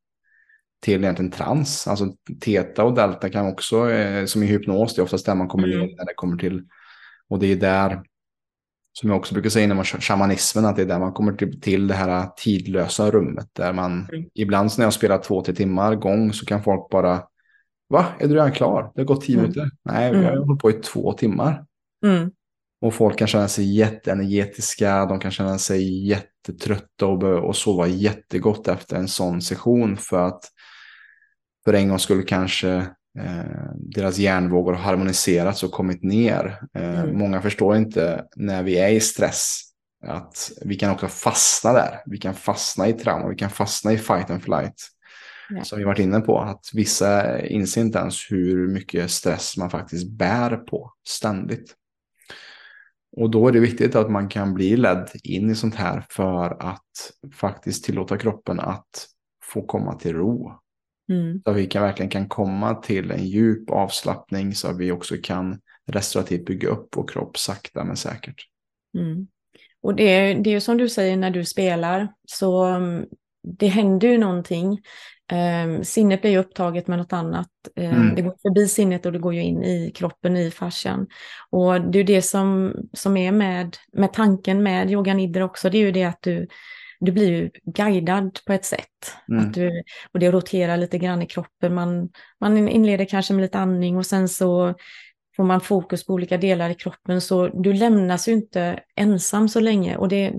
till egentligen trans. Alltså teta och delta kan också, eh, som i hypnos, det är oftast där man kommer mm. ner när det kommer till. Och det är där, som jag också brukar säga inom shamanismen, att det är där man kommer till, till det här tidlösa rummet. Där man, mm. ibland när jag spelar två, tre timmar gång så kan folk bara, va, är du redan klar? Det har gått tio mm. minuter. Nej, mm. jag har hållit på i två timmar. Mm. Och folk kan känna sig jätteenergetiska, de kan känna sig jättetrötta och, och sova jättegott efter en sån session för att för en gång skulle kanske eh, deras hjärnvågor har harmoniserats och kommit ner. Eh, mm. Många förstår inte när vi är i stress att vi kan också fastna där. Vi kan fastna i trauma, vi kan fastna i fight and flight. Ja. Som vi varit inne på, att vissa inser inte ens hur mycket stress man faktiskt bär på ständigt. Och då är det viktigt att man kan bli ledd in i sånt här för att faktiskt tillåta kroppen att få komma till ro. Mm. Så vi kan, verkligen kan komma till en djup avslappning så att vi också kan restaurativt bygga upp vår kropp sakta men säkert. Mm. Och det är, det är ju som du säger när du spelar, så um, det händer ju någonting. Um, sinnet blir ju upptaget med något annat. Um, mm. Det går förbi sinnet och det går ju in i kroppen, i fascian. Och det är det som, som är med, med tanken med yoga nidra också, det är ju det att du du blir ju guidad på ett sätt. Mm. Att du, och det roterar lite grann i kroppen. Man, man inleder kanske med lite andning och sen så får man fokus på olika delar i kroppen. Så du lämnas ju inte ensam så länge. Och det,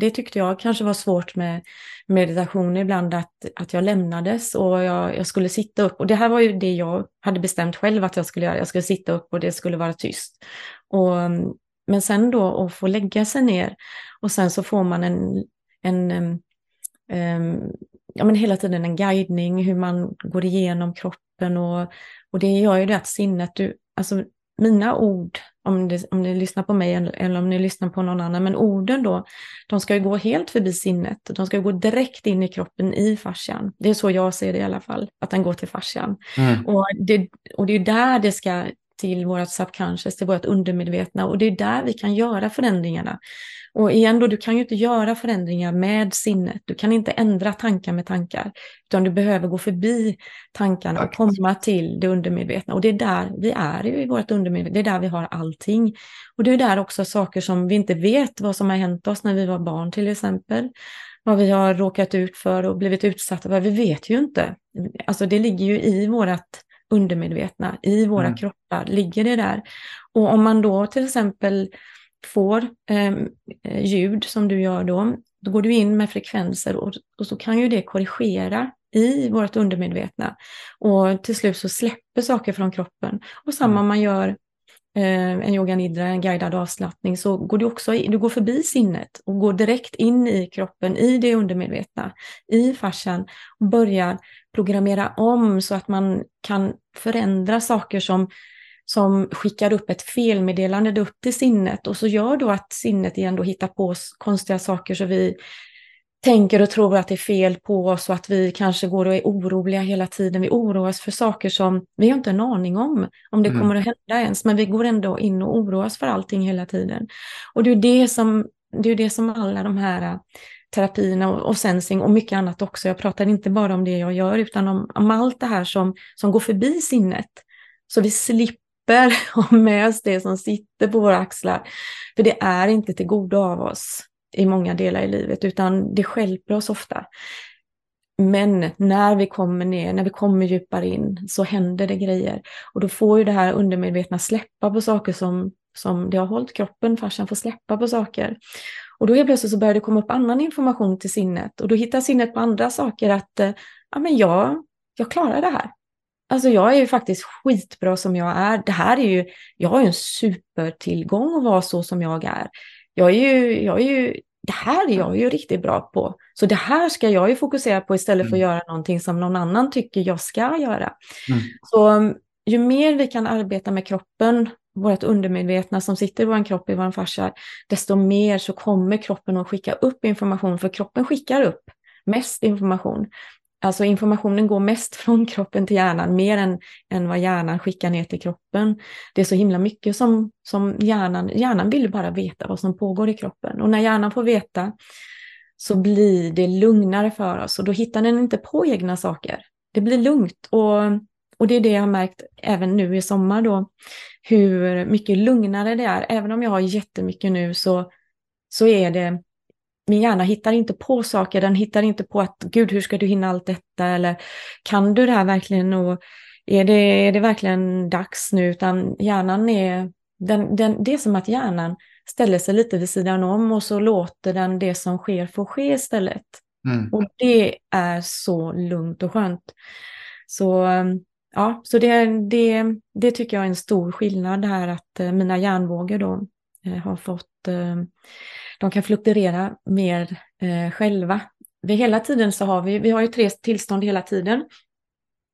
det tyckte jag kanske var svårt med meditation ibland, att, att jag lämnades och jag, jag skulle sitta upp. Och det här var ju det jag hade bestämt själv att jag skulle göra. Jag skulle sitta upp och det skulle vara tyst. Och, men sen då att få lägga sig ner och sen så får man en en, um, ja, men hela tiden en guidning, hur man går igenom kroppen och, och det gör ju det att sinnet, du, alltså mina ord, om, det, om ni lyssnar på mig eller om ni lyssnar på någon annan, men orden då, de ska ju gå helt förbi sinnet, de ska gå direkt in i kroppen i fascian. Det är så jag ser det i alla fall, att den går till fascian. Mm. Och, det, och det är där det ska till vårt subconscious, till vårt undermedvetna och det är där vi kan göra förändringarna. Och igen då, du kan ju inte göra förändringar med sinnet. Du kan inte ändra tankar med tankar, utan du behöver gå förbi tankarna och komma till det undermedvetna. Och det är där vi är i vårt undermedvetna, det är där vi har allting. Och det är där också saker som vi inte vet vad som har hänt oss när vi var barn till exempel. vad vi har råkat ut för och blivit utsatta för. Vi vet ju inte. Alltså det ligger ju i vårt undermedvetna, i våra mm. kroppar, ligger det där. Och om man då till exempel får ehm, eh, ljud som du gör då, då går du in med frekvenser och, och så kan ju det korrigera i vårt undermedvetna. Och till slut så släpper saker från kroppen. Och samma mm. man gör Eh, en yoga nidra, en guidad avslappning, så går du också du går förbi sinnet och går direkt in i kroppen, i det undermedvetna, i fascian och börjar programmera om så att man kan förändra saker som som skickar upp ett felmeddelande upp till sinnet. Och så gör då att sinnet igen då hittar på konstiga saker så vi tänker och tror att det är fel på oss och att vi kanske går och är oroliga hela tiden. Vi oroar oss för saker som vi har inte en aning om, om det mm. kommer att hända ens, men vi går ändå in och oroar oss för allting hela tiden. Och det är det som, det är det som alla de här äh, terapierna och, och sensing och mycket annat också. Jag pratar inte bara om det jag gör utan om, om allt det här som, som går förbi sinnet. Så vi slipper ha med oss det som sitter på våra axlar. För det är inte till godo av oss i många delar i livet, utan det skälper oss ofta. Men när vi kommer ner, när vi kommer djupare in, så händer det grejer. Och då får ju det här undermedvetna släppa på saker som, som det har hållit kroppen, farsan får släppa på saker. Och då helt plötsligt så börjar det komma upp annan information till sinnet. Och då hittar sinnet på andra saker att, eh, ja men jag, jag klarar det här. Alltså jag är ju faktiskt skitbra som jag är. Det här är ju, jag har ju en supertillgång att vara så som jag är jag är ju, jag är ju, det här är jag ju riktigt bra på. Så det här ska jag ju fokusera på istället för att mm. göra någonting som någon annan tycker jag ska göra. Mm. Så um, ju mer vi kan arbeta med kroppen, vårt undermedvetna som sitter i vår kropp, i vår fascia, desto mer så kommer kroppen att skicka upp information, för kroppen skickar upp mest information. Alltså informationen går mest från kroppen till hjärnan, mer än, än vad hjärnan skickar ner till kroppen. Det är så himla mycket som, som hjärnan, hjärnan vill bara veta vad som pågår i kroppen. Och när hjärnan får veta så blir det lugnare för oss och då hittar den inte på egna saker. Det blir lugnt och, och det är det jag har märkt även nu i sommar då, hur mycket lugnare det är. Även om jag har jättemycket nu så, så är det min hjärna hittar inte på saker, den hittar inte på att gud, hur ska du hinna allt detta eller kan du det här verkligen och är det, är det verkligen dags nu? Utan hjärnan är, den, den, det är som att hjärnan ställer sig lite vid sidan om och så låter den det som sker få ske istället. Mm. Och det är så lugnt och skönt. Så ja, så det, det, det tycker jag är en stor skillnad här att eh, mina hjärnvågor då eh, har fått eh, de kan fluktuera mer eh, själva. Vi hela tiden så har vi, vi har ju tre tillstånd hela tiden.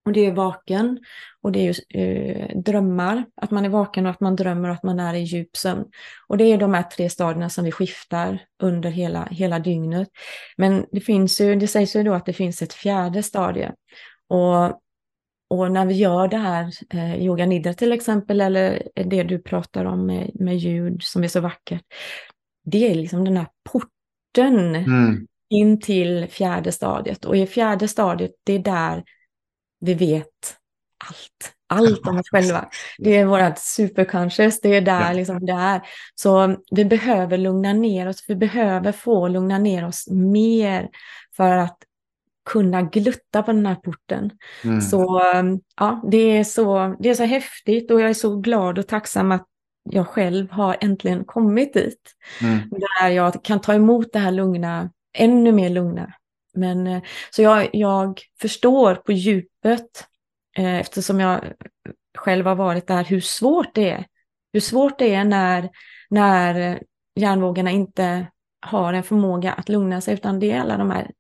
Och det är vaken och det är ju eh, drömmar, att man är vaken och att man drömmer och att man är i djup sömn. Och det är de här tre stadierna som vi skiftar under hela, hela dygnet. Men det finns ju, det sägs ju då att det finns ett fjärde stadie. Och, och när vi gör det här, eh, yoga nidra till exempel, eller det du pratar om med, med ljud som är så vackert, det är liksom den här porten mm. in till fjärde stadiet. Och i fjärde stadiet, det är där vi vet allt. Allt om oss själva. Det är vårt superconscious, det är där ja. liksom det är. Så vi behöver lugna ner oss, vi behöver få lugna ner oss mer för att kunna glutta på den här porten. Mm. Så ja, det är så, det är så häftigt och jag är så glad och tacksam att jag själv har äntligen kommit dit. Mm. Där jag kan ta emot det här lugna, ännu mer lugna. Men, eh, så jag, jag förstår på djupet, eh, eftersom jag själv har varit där, hur svårt det är. Hur svårt det är när, när hjärnvågorna inte har en förmåga att lugna sig, utan det är alla de här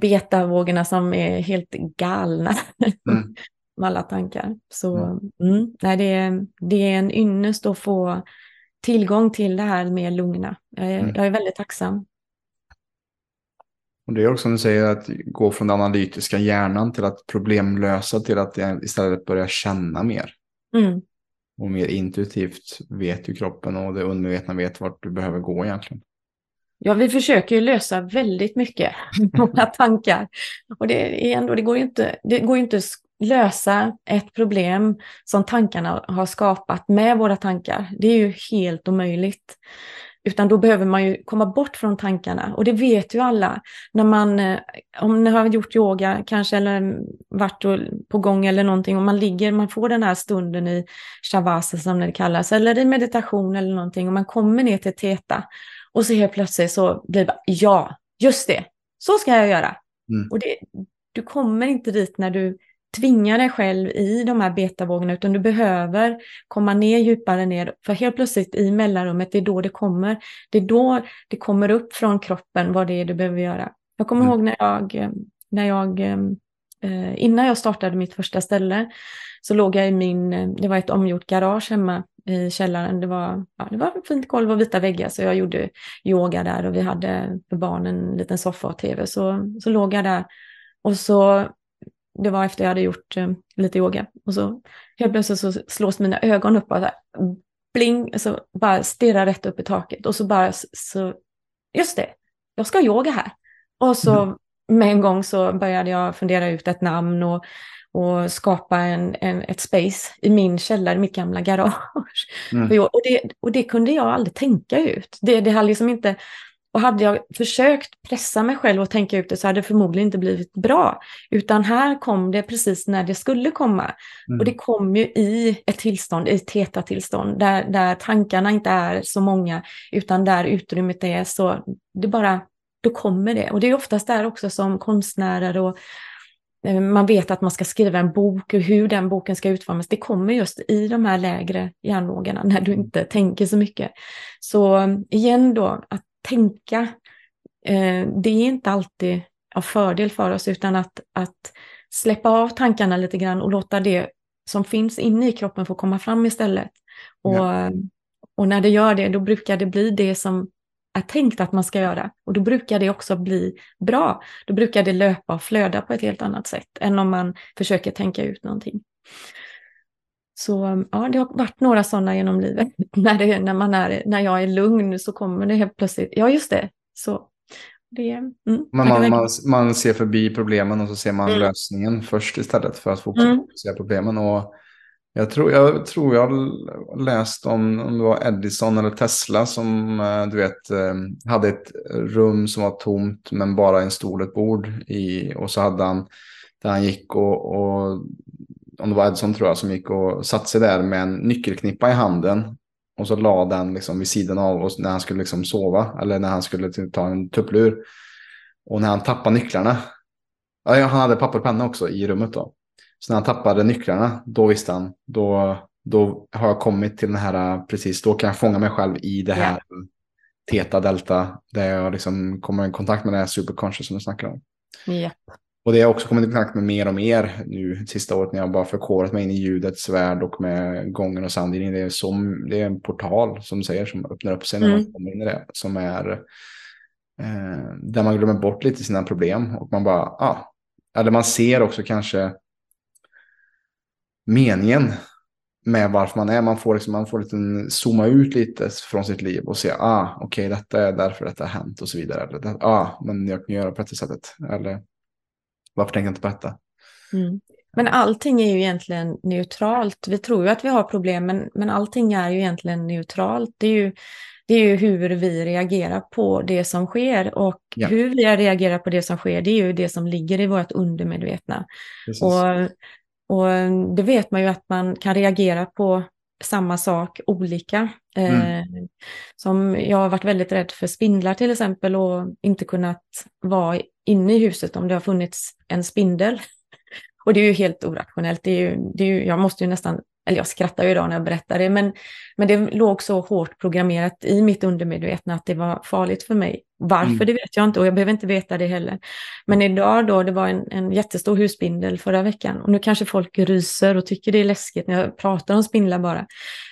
betavågorna som är helt galna. Mm. med alla tankar. Så mm. Mm, nej, det, är, det är en ynnest att få tillgång till det här med lugna. Jag är, mm. jag är väldigt tacksam. Och det är också som du säger att gå från den analytiska hjärnan till att problemlösa till att istället börja känna mer. Mm. Och mer intuitivt vet ju kroppen och det undermedvetna vet vart du behöver gå egentligen. Ja, vi försöker ju lösa väldigt mycket våra tankar. Och det, är ändå, det går ju inte, det går inte lösa ett problem som tankarna har skapat med våra tankar. Det är ju helt omöjligt. Utan då behöver man ju komma bort från tankarna. Och det vet ju alla. När man, eh, om ni har gjort yoga kanske eller varit på gång eller någonting och man ligger, man får den här stunden i shavasa som det kallas, eller i meditation eller någonting och man kommer ner till teta. Och så helt plötsligt så blir det bara, ja, just det, så ska jag göra. Mm. Och det, du kommer inte dit när du tvinga dig själv i de här betavågorna, utan du behöver komma ner djupare ner. För helt plötsligt i mellanrummet, det är då det kommer. Det är då det kommer upp från kroppen vad det är du behöver göra. Jag kommer mm. ihåg när jag, när jag, eh, innan jag startade mitt första ställe, så låg jag i min, det var ett omgjort garage hemma i källaren. Det var, ja, det var fint golv och vita väggar så jag gjorde yoga där och vi hade för barnen en liten soffa och tv. Så, så låg jag där och så det var efter jag hade gjort eh, lite yoga. Och så helt plötsligt så slås mina ögon upp och så här, bling, så bara stirrar rätt upp i taket. Och så bara så, just det, jag ska yoga här. Och så mm. med en gång så började jag fundera ut ett namn och, och skapa en, en, ett space i min källare, mitt gamla garage. Mm. Och, det, och det kunde jag aldrig tänka ut. Det, det hade liksom inte, och hade jag försökt pressa mig själv och tänka ut det så hade det förmodligen inte blivit bra. Utan här kom det precis när det skulle komma. Mm. Och det kom ju i ett tillstånd, i ett teta-tillstånd, där, där tankarna inte är så många, utan där utrymmet är så, det bara, då kommer det. Och det är oftast där också som konstnärer och eh, man vet att man ska skriva en bok och hur den boken ska utformas. Det kommer just i de här lägre hjärnvågorna när du inte tänker så mycket. Så igen då, att tänka, eh, det är inte alltid av fördel för oss, utan att, att släppa av tankarna lite grann och låta det som finns inne i kroppen få komma fram istället. Och, ja. och när det gör det, då brukar det bli det som är tänkt att man ska göra. Och då brukar det också bli bra. Då brukar det löpa och flöda på ett helt annat sätt än om man försöker tänka ut någonting. Så ja, det har varit några sådana genom livet. när, det, när, man är, när jag är lugn så kommer det helt plötsligt, ja just det, så. Det, mm, man, man, man, man, ser förbi problemen och så ser man mm. lösningen först istället för att fokusera mm. på problemen. Och jag tror jag, tror jag läst om, om det var Edison eller Tesla som eh, du vet eh, hade ett rum som var tomt men bara en stol och ett bord i och så hade han där han gick och, och om det var Edson tror jag, som gick och satte sig där med en nyckelknippa i handen. Och så la den liksom vid sidan av oss när han skulle liksom sova. Eller när han skulle ta en tupplur. Och när han tappade nycklarna. Ja, han hade papper och penna också i rummet då. Så när han tappade nycklarna, då visste han. Då, då har jag kommit till den här, precis, då kan jag fånga mig själv i det här. Yeah. Teta, delta, där jag liksom kommer i kontakt med det här superconscious som du snackar om. Yep. Och det har jag också kommit i kontakt med mer och mer nu sista året när jag bara förkovrat mig in i ljudets värld och med gången och soundhealing. Det är, som, det är en portal som säger som öppnar upp sig när man mm. kommer in i det. Som är eh, där man glömmer bort lite sina problem och man bara, ah, eller man ser också kanske meningen med varför man är. Man får, liksom, man får lite zooma ut lite från sitt liv och se, ah, okej, okay, detta är därför detta har hänt och så vidare. Eller, ah, men jag kan göra på det sättet. Eller varför tänker jag inte på detta? Mm. Men allting är ju egentligen neutralt. Vi tror ju att vi har problem, men, men allting är ju egentligen neutralt. Det är ju, det är ju hur vi reagerar på det som sker och ja. hur vi reagerar på det som sker, det är ju det som ligger i vårt undermedvetna. Och, och det vet man ju att man kan reagera på samma sak olika. Mm. Eh, som jag har varit väldigt rädd för spindlar till exempel och inte kunnat vara inne i huset om det har funnits en spindel. Och det är ju helt orationellt. Det är ju, det är ju, jag måste ju nästan, eller jag skrattar ju idag när jag berättar det, men, men det låg så hårt programmerat i mitt undermedvetna att det var farligt för mig. Varför, mm. det vet jag inte och jag behöver inte veta det heller. Men idag då, det var en, en jättestor husspindel förra veckan och nu kanske folk ryser och tycker det är läskigt när jag pratar om spindlar bara.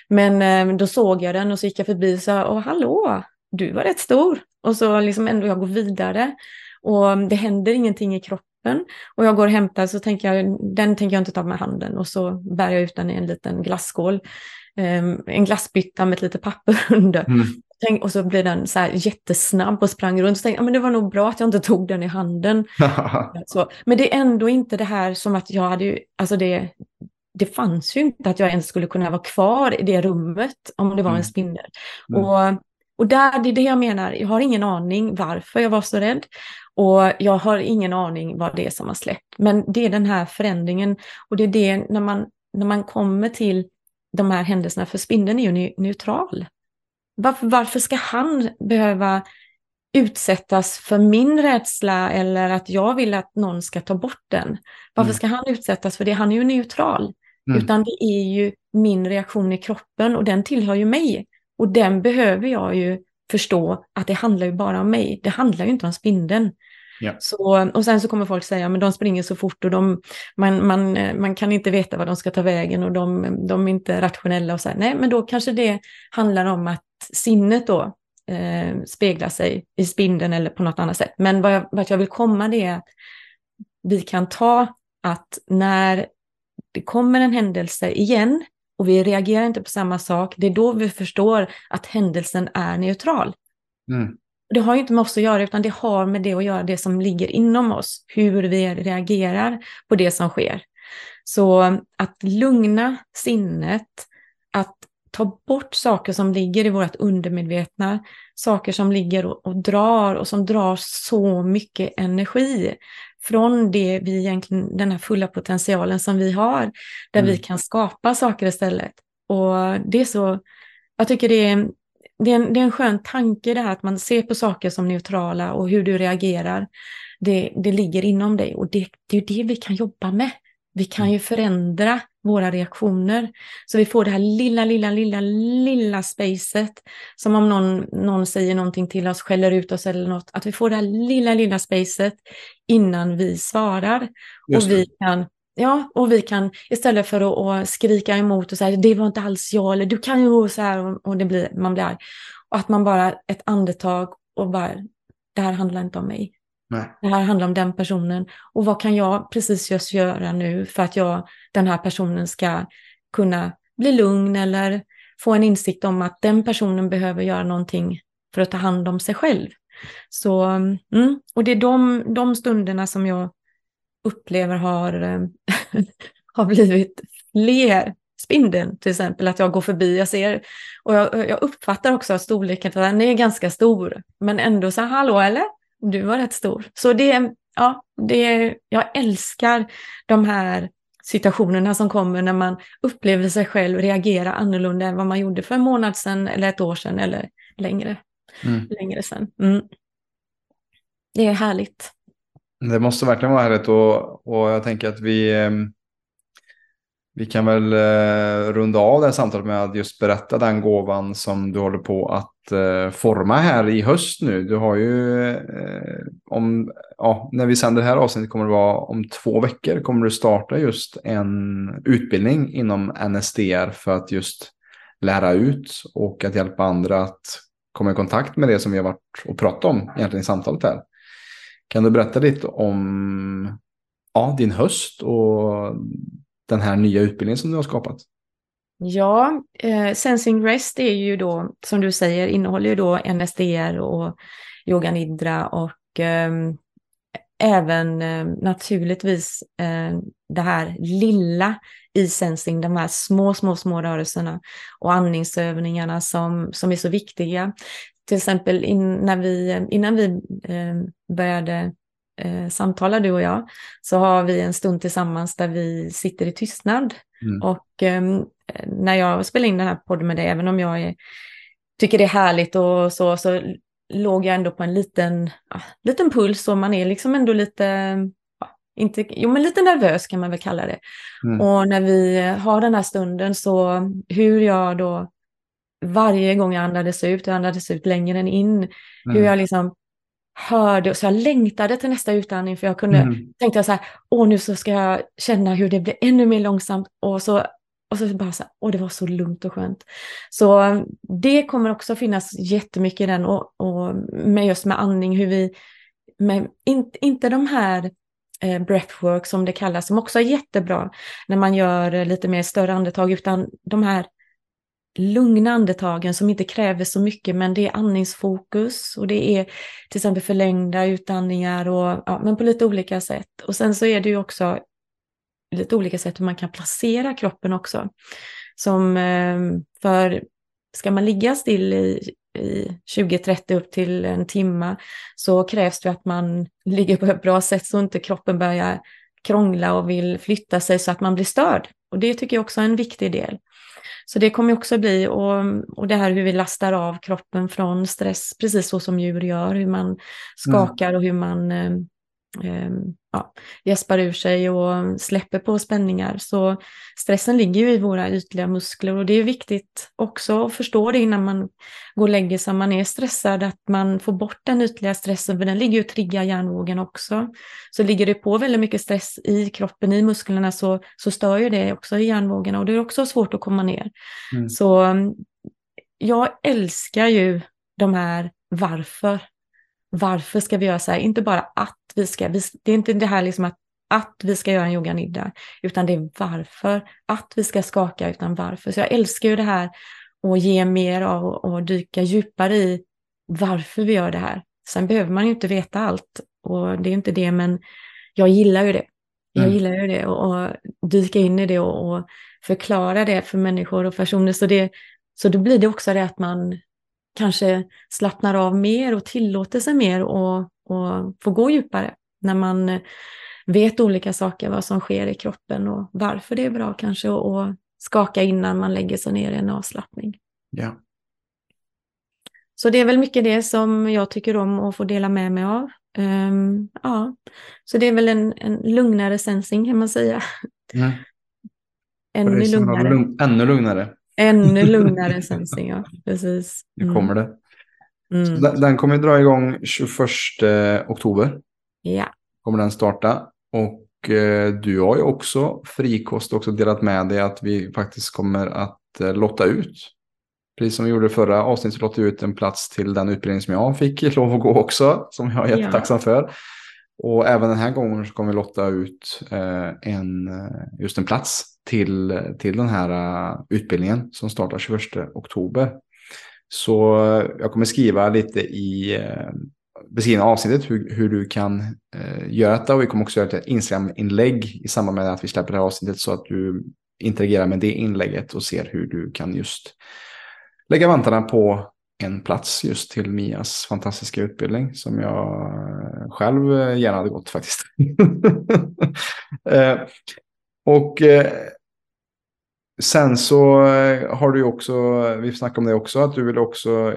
Men eh, då såg jag den och så gick jag förbi och sa, åh hallå, du var rätt stor. Och så liksom ändå jag går vidare. Och det händer ingenting i kroppen. Och jag går och hämtar så tänker jag, den tänker jag inte ta med handen. Och så bär jag ut den i en liten glasskål. Um, en glassbytta med ett litet papper under. Mm. Tänk, och så blir den så här jättesnabb och sprang runt. Så tänkte jag, men det var nog bra att jag inte tog den i handen. så, men det är ändå inte det här som att jag hade ju, alltså det, det fanns ju inte att jag ens skulle kunna vara kvar i det rummet om det var en mm. spindel. Mm. Och Och där, det är det jag menar, jag har ingen aning varför jag var så rädd. Och jag har ingen aning vad det är som har släppt. Men det är den här förändringen. Och det är det när man, när man kommer till de här händelserna, för spindeln är ju neutral. Varför, varför ska han behöva utsättas för min rädsla eller att jag vill att någon ska ta bort den? Varför mm. ska han utsättas för det? Han är ju neutral. Mm. Utan det är ju min reaktion i kroppen och den tillhör ju mig. Och den behöver jag ju förstå att det handlar ju bara om mig. Det handlar ju inte om spindeln. Ja. Så, och sen så kommer folk säga, men de springer så fort och de, man, man, man kan inte veta vad de ska ta vägen och de, de är inte rationella och så här. Nej, men då kanske det handlar om att sinnet då eh, speglar sig i spindeln eller på något annat sätt. Men vad jag, vart jag vill komma det är att vi kan ta att när det kommer en händelse igen och vi reagerar inte på samma sak, det är då vi förstår att händelsen är neutral. Mm. Det har inte med oss att göra, utan det har med det att göra, det som ligger inom oss, hur vi reagerar på det som sker. Så att lugna sinnet, att ta bort saker som ligger i vårt undermedvetna, saker som ligger och, och drar och som drar så mycket energi från det vi egentligen, den här fulla potentialen som vi har, där mm. vi kan skapa saker istället. Och det är så, jag tycker det är, det är, en, det är en skön tanke det här att man ser på saker som neutrala och hur du reagerar. Det, det ligger inom dig och det, det är det vi kan jobba med. Vi kan mm. ju förändra våra reaktioner. Så vi får det här lilla, lilla, lilla, lilla spacet. Som om någon, någon säger någonting till oss, skäller ut oss eller något. Att vi får det här lilla, lilla spacet innan vi svarar. och vi kan Ja, och vi kan istället för att, att skrika emot och säga det var inte alls jag eller du kan ju så här och det blir, man blir arg. Och att man bara ett andetag och bara det här handlar inte om mig. Nej. Det här handlar om den personen. Och vad kan jag precis just göra nu för att jag, den här personen ska kunna bli lugn eller få en insikt om att den personen behöver göra någonting för att ta hand om sig själv. Så, mm, och det är de, de stunderna som jag upplever har, har blivit fler. Spindeln till exempel, att jag går förbi, jag ser, och jag, jag uppfattar också att storleken, den är ganska stor, men ändå så här, hallå eller? Du var rätt stor. Så det, ja, det, jag älskar de här situationerna som kommer när man upplever sig själv reagera annorlunda än vad man gjorde för en månad sedan eller ett år sedan eller längre, mm. längre sedan. Mm. Det är härligt. Det måste verkligen vara härligt och, och jag tänker att vi, ehm, vi kan väl eh, runda av det här samtalet med att just berätta den gåvan som du håller på att eh, forma här i höst nu. Du har ju, eh, om, ja, när vi sänder det här avsnittet kommer det vara om två veckor kommer du starta just en utbildning inom NSDR för att just lära ut och att hjälpa andra att komma i kontakt med det som vi har varit och pratat om egentligen i samtalet här. Kan du berätta lite om ja, din höst och den här nya utbildningen som du har skapat? Ja, eh, Sensing Rest är ju då, som du säger, innehåller ju då NSDR och yoga nidra och eh, även eh, naturligtvis eh, det här lilla i sensing, de här små, små, små rörelserna och andningsövningarna som, som är så viktiga. Till exempel in, när vi, innan vi eh, började eh, samtalar du och jag, så har vi en stund tillsammans där vi sitter i tystnad. Mm. Och eh, när jag spelar in den här podden med dig, även om jag är, tycker det är härligt och så, så låg jag ändå på en liten, ja, liten puls och man är liksom ändå lite, ja, inte, jo men lite nervös kan man väl kalla det. Mm. Och när vi har den här stunden så hur jag då varje gång jag andades ut, jag andades ut längre än in, mm. hur jag liksom hörde, så jag längtade till nästa utandning för jag kunde, mm. tänkte jag så här, åh nu så ska jag känna hur det blir ännu mer långsamt och så, och så bara så här, åh det var så lugnt och skönt. Så det kommer också finnas jättemycket i den och, och med just med andning, hur vi, med, in, inte de här eh, breathwork som det kallas, som också är jättebra när man gör lite mer större andetag, utan de här lugna andetagen som inte kräver så mycket, men det är andningsfokus och det är till exempel förlängda utandningar och ja, men på lite olika sätt. Och sen så är det ju också lite olika sätt hur man kan placera kroppen också. Som ehm, för ska man ligga still i, i 20-30 upp till en timme så krävs det att man ligger på ett bra sätt så inte kroppen börjar krångla och vill flytta sig så att man blir störd. Och det tycker jag också är en viktig del. Så det kommer också bli, och, och det här hur vi lastar av kroppen från stress, precis så som djur gör, hur man skakar mm. och hur man eh, ja, gäspar ur sig och släpper på spänningar. Så stressen ligger ju i våra ytliga muskler och det är viktigt också att förstå det innan man går och lägger sig. man är stressad, att man får bort den ytliga stressen, för den ligger ju och triggar hjärnvågen också. Så ligger det på väldigt mycket stress i kroppen, i musklerna, så, så stör ju det också i hjärnvågorna och det är också svårt att komma ner. Mm. Så jag älskar ju de här varför varför ska vi göra så här? Inte bara att vi ska, vi, det är inte det här liksom att, att vi ska göra en yoga nidda, utan det är varför, att vi ska skaka, utan varför. Så jag älskar ju det här och ge mer av och dyka djupare i varför vi gör det här. Sen behöver man ju inte veta allt och det är inte det, men jag gillar ju det. Jag mm. gillar ju det och, och dyka in i det och, och, förklara det för människor och personer. Så, det, så då blir det också det att man kanske slappnar av mer och tillåter sig mer och, och får gå djupare när man vet olika saker, vad som sker i kroppen och varför det är bra kanske att skaka innan man lägger sig ner i en avslappning. Ja. Så det är väl mycket det som jag tycker om att få dela med mig av. Um, ja, så det är väl en, en lugnare sensing kan man säga. Mm. Ännu lugnare. Lugn, ännu lugnare. Ännu lugnare sensing, ja. Precis. Mm. Nu kommer det. Mm. Den, den, kommer dra igång 21 oktober. Ja. Kommer den starta. Och eh, du har ju också frikost också delat med dig att vi faktiskt kommer att eh, lotta ut. Precis som vi gjorde förra avsnittet så lottade vi ut en plats till den utbildning som jag fick lov att gå också. Som jag är jättetacksam ja. för. Och även den här gången så kommer vi lotta ut eh, en, eh, just en plats till, till den här äh, utbildningen som startar 21 oktober. Så äh, jag kommer skriva lite i äh, beskrivningen av avsnittet hur, hur du kan eh, göra detta och vi kommer också göra ett Instagram-inlägg i samband med att vi släpper det här avsnittet så att du interagerar med det inlägget och ser hur du kan just lägga vantarna på en plats just till Mias fantastiska utbildning som jag själv gärna hade gått faktiskt. och Sen så eh, har du ju också, vi snackade om det också, att du vill också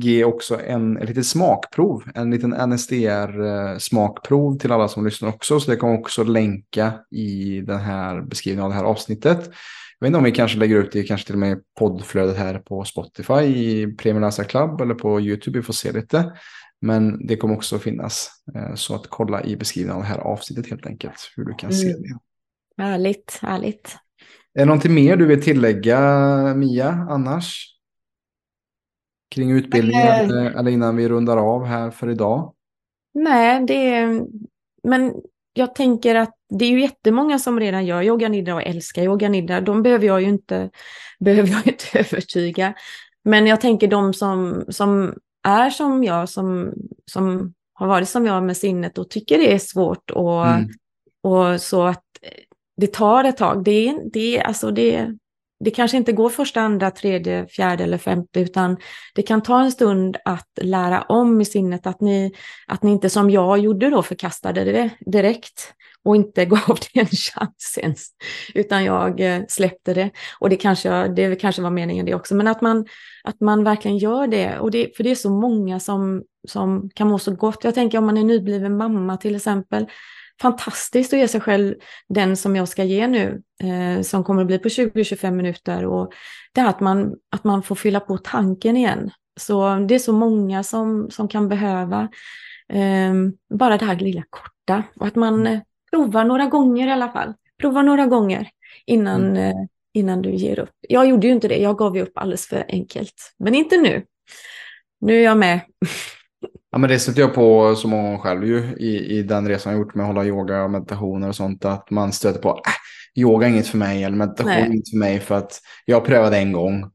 ge också en, en liten smakprov, en liten NSDR-smakprov till alla som lyssnar också. Så det kommer också länka i den här beskrivningen av det här avsnittet. Jag vet inte om vi kanske lägger ut det kanske till och med poddflödet här på Spotify i Premium Läsa Club eller på YouTube, vi får se lite. Men det kommer också finnas eh, så att kolla i beskrivningen av det här avsnittet helt enkelt hur du kan mm. se det. Härligt, härligt. Är det någonting mer du vill tillägga Mia annars? Kring utbildningen äh, eller innan vi rundar av här för idag? Nej, det är... Men jag tänker att det är ju jättemånga som redan gör yoga nidra och älskar yoga nidra. De behöver jag ju inte, behöver jag inte övertyga. Men jag tänker de som, som är som jag, som, som har varit som jag med sinnet och tycker det är svårt och, mm. och så att det tar ett tag. Det, det, alltså det, det kanske inte går första, andra, tredje, fjärde eller femte, utan det kan ta en stund att lära om i sinnet, att ni, att ni inte som jag gjorde då förkastade det direkt och inte gav det en chans ens, utan jag eh, släppte det. Och det kanske, det kanske var meningen det också, men att man, att man verkligen gör det. Och det. För det är så många som, som kan må så gott. Jag tänker om man är nybliven mamma till exempel, fantastiskt att ge sig själv den som jag ska ge nu, eh, som kommer att bli på 20-25 minuter. Och det är att man, att man får fylla på tanken igen. Så det är så många som, som kan behöva eh, bara det här lilla korta. Och att man eh, provar några gånger i alla fall. Provar några gånger innan, mm. eh, innan du ger upp. Jag gjorde ju inte det, jag gav ju upp alldeles för enkelt. Men inte nu. Nu är jag med. Ja, men det sätter jag på så många själv ju i, i den resan jag gjort med att hålla yoga och meditationer och sånt. Att man stöter på äh, yoga är inget för mig eller meditation är inget för mig för att jag prövade en gång.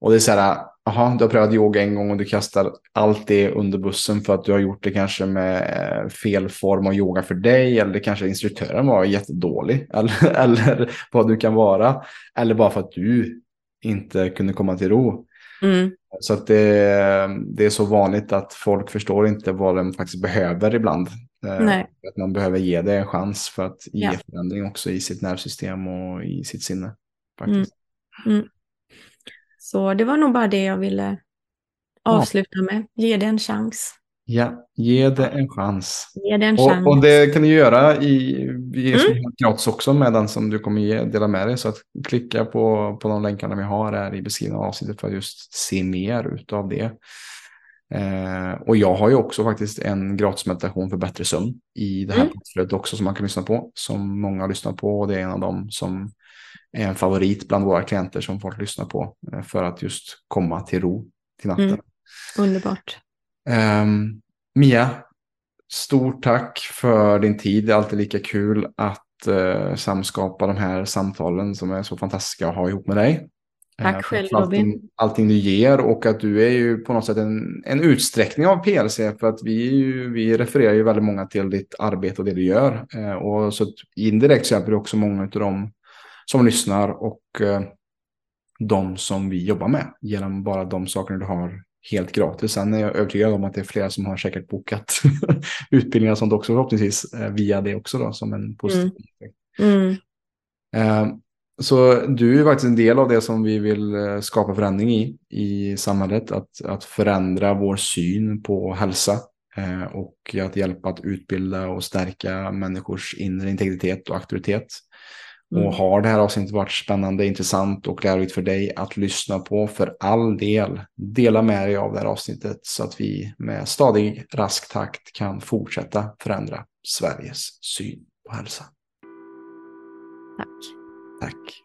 Och det är så här, jaha, du har prövat yoga en gång och du kastar allt det under bussen för att du har gjort det kanske med eh, fel form av yoga för dig. Eller kanske instruktören var jättedålig. Eller, eller vad du kan vara. Eller bara för att du inte kunde komma till ro. Mm. Så att det, det är så vanligt att folk förstår inte vad de faktiskt behöver ibland. Eh. Att man behöver ge det en chans för att ge Ja. förändring också i sitt nervsystem och i sitt sinne. Faktiskt. Så det var nog bara det jag ville avsluta med. Ge det en chans. Ja, ge det en chans. Ge det en chans. Och, och det kan du göra i, i Mm. gratis också med den som du kommer ge, dela med dig. Så att klicka på, på de länkarna vi har här i beskrivningen av avsnittet för att just se mer utav det. Eh, och jag har ju också faktiskt en gratis meditation för bättre sömn i det här Mm. poddflödet också som man kan lyssna på. Som många lyssnar på och det är en av dem som är en favorit bland våra klienter som folk lyssnar på. eh, För att just komma till ro till natten. Mm. Underbart. Ehm, Mia, stort tack för din tid. Det är alltid lika kul att uh, samskapa de här samtalen som är så fantastiska att ha ihop med dig. Tack Eh, själv, allting, Robin. allting du ger och att du är ju på något sätt en, en utsträckning av PLC för att vi, vi refererar ju väldigt många till ditt arbete och det du gör. Eh, och så indirekt så hjälper du också många av dem som lyssnar och eh, de som vi jobbar med genom bara de sakerna du har helt gratis. Sen är jag övertygad om att det är flera som har säkert bokat utbildningar och sånt också förhoppningsvis eh, via det också då som en positiv Mm. Mm. Så du är faktiskt en del av det som vi vill eh, skapa förändring i, i samhället. Att, att förändra vår syn på hälsa och att hjälpa att utbilda och stärka människors inre integritet och auktoritet. Mm. Och har det här avsnittet varit spännande, intressant och lärorikt för dig att lyssna på för all del, dela med dig av det här avsnittet så att vi med stadig, rask takt kan fortsätta förändra Sveriges syn på hälsa. Tack. Tack.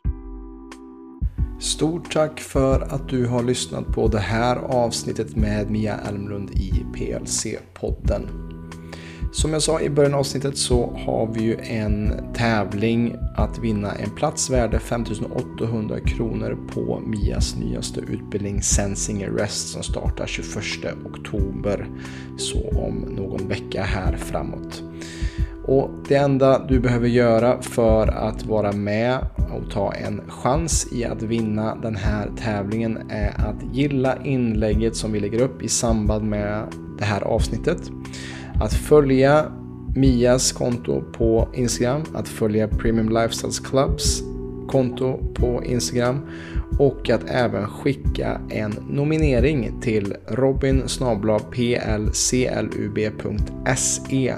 Stort tack för att du har lyssnat på det här avsnittet med Mia Elmlund i PLC-podden. Som jag sa i början av avsnittet så har vi ju en tävling att vinna en plats värde 5800 kronor på Mias nyaste utbildning Sensing Arrest som startar 21 oktober. Så om någon vecka här framåt. Och det enda du behöver göra för att vara med och ta en chans i att vinna den här tävlingen är att gilla inlägget som vi lägger upp i samband med det här avsnittet. Att följa Mias konto på Instagram, att följa Premium Lifestyles Clubs konto på Instagram och att även skicka en nominering till robin plclub.se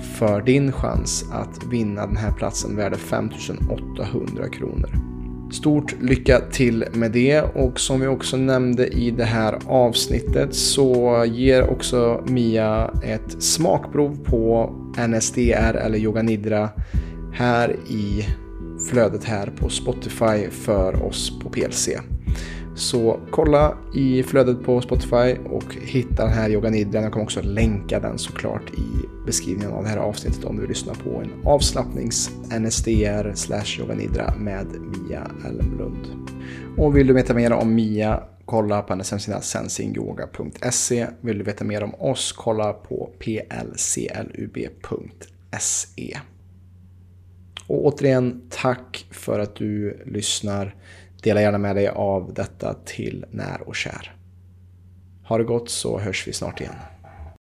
för din chans att vinna den här platsen värde 5800 kronor. Stort lycka till med det och som vi också nämnde i det här avsnittet så ger också Mia ett smakprov på NSDR eller Yoga Nidra här i flödet här på Spotify för oss på PLC. Så kolla i flödet på Spotify och hitta den här Yoga Jag kommer också länka den såklart i beskrivningen av det här avsnittet om du vill lyssna på en avslappnings NSDR slash Yoga Nidra med Mia Elmlund. Och vill du veta mer om Mia, kolla på hennes hemsida sensingyoga.se. Vill du veta mer om oss, kolla på plclub.se. Och återigen, tack för att du lyssnar. Dela gärna med dig av detta till när och kär. Ha det gott så hörs vi snart igen.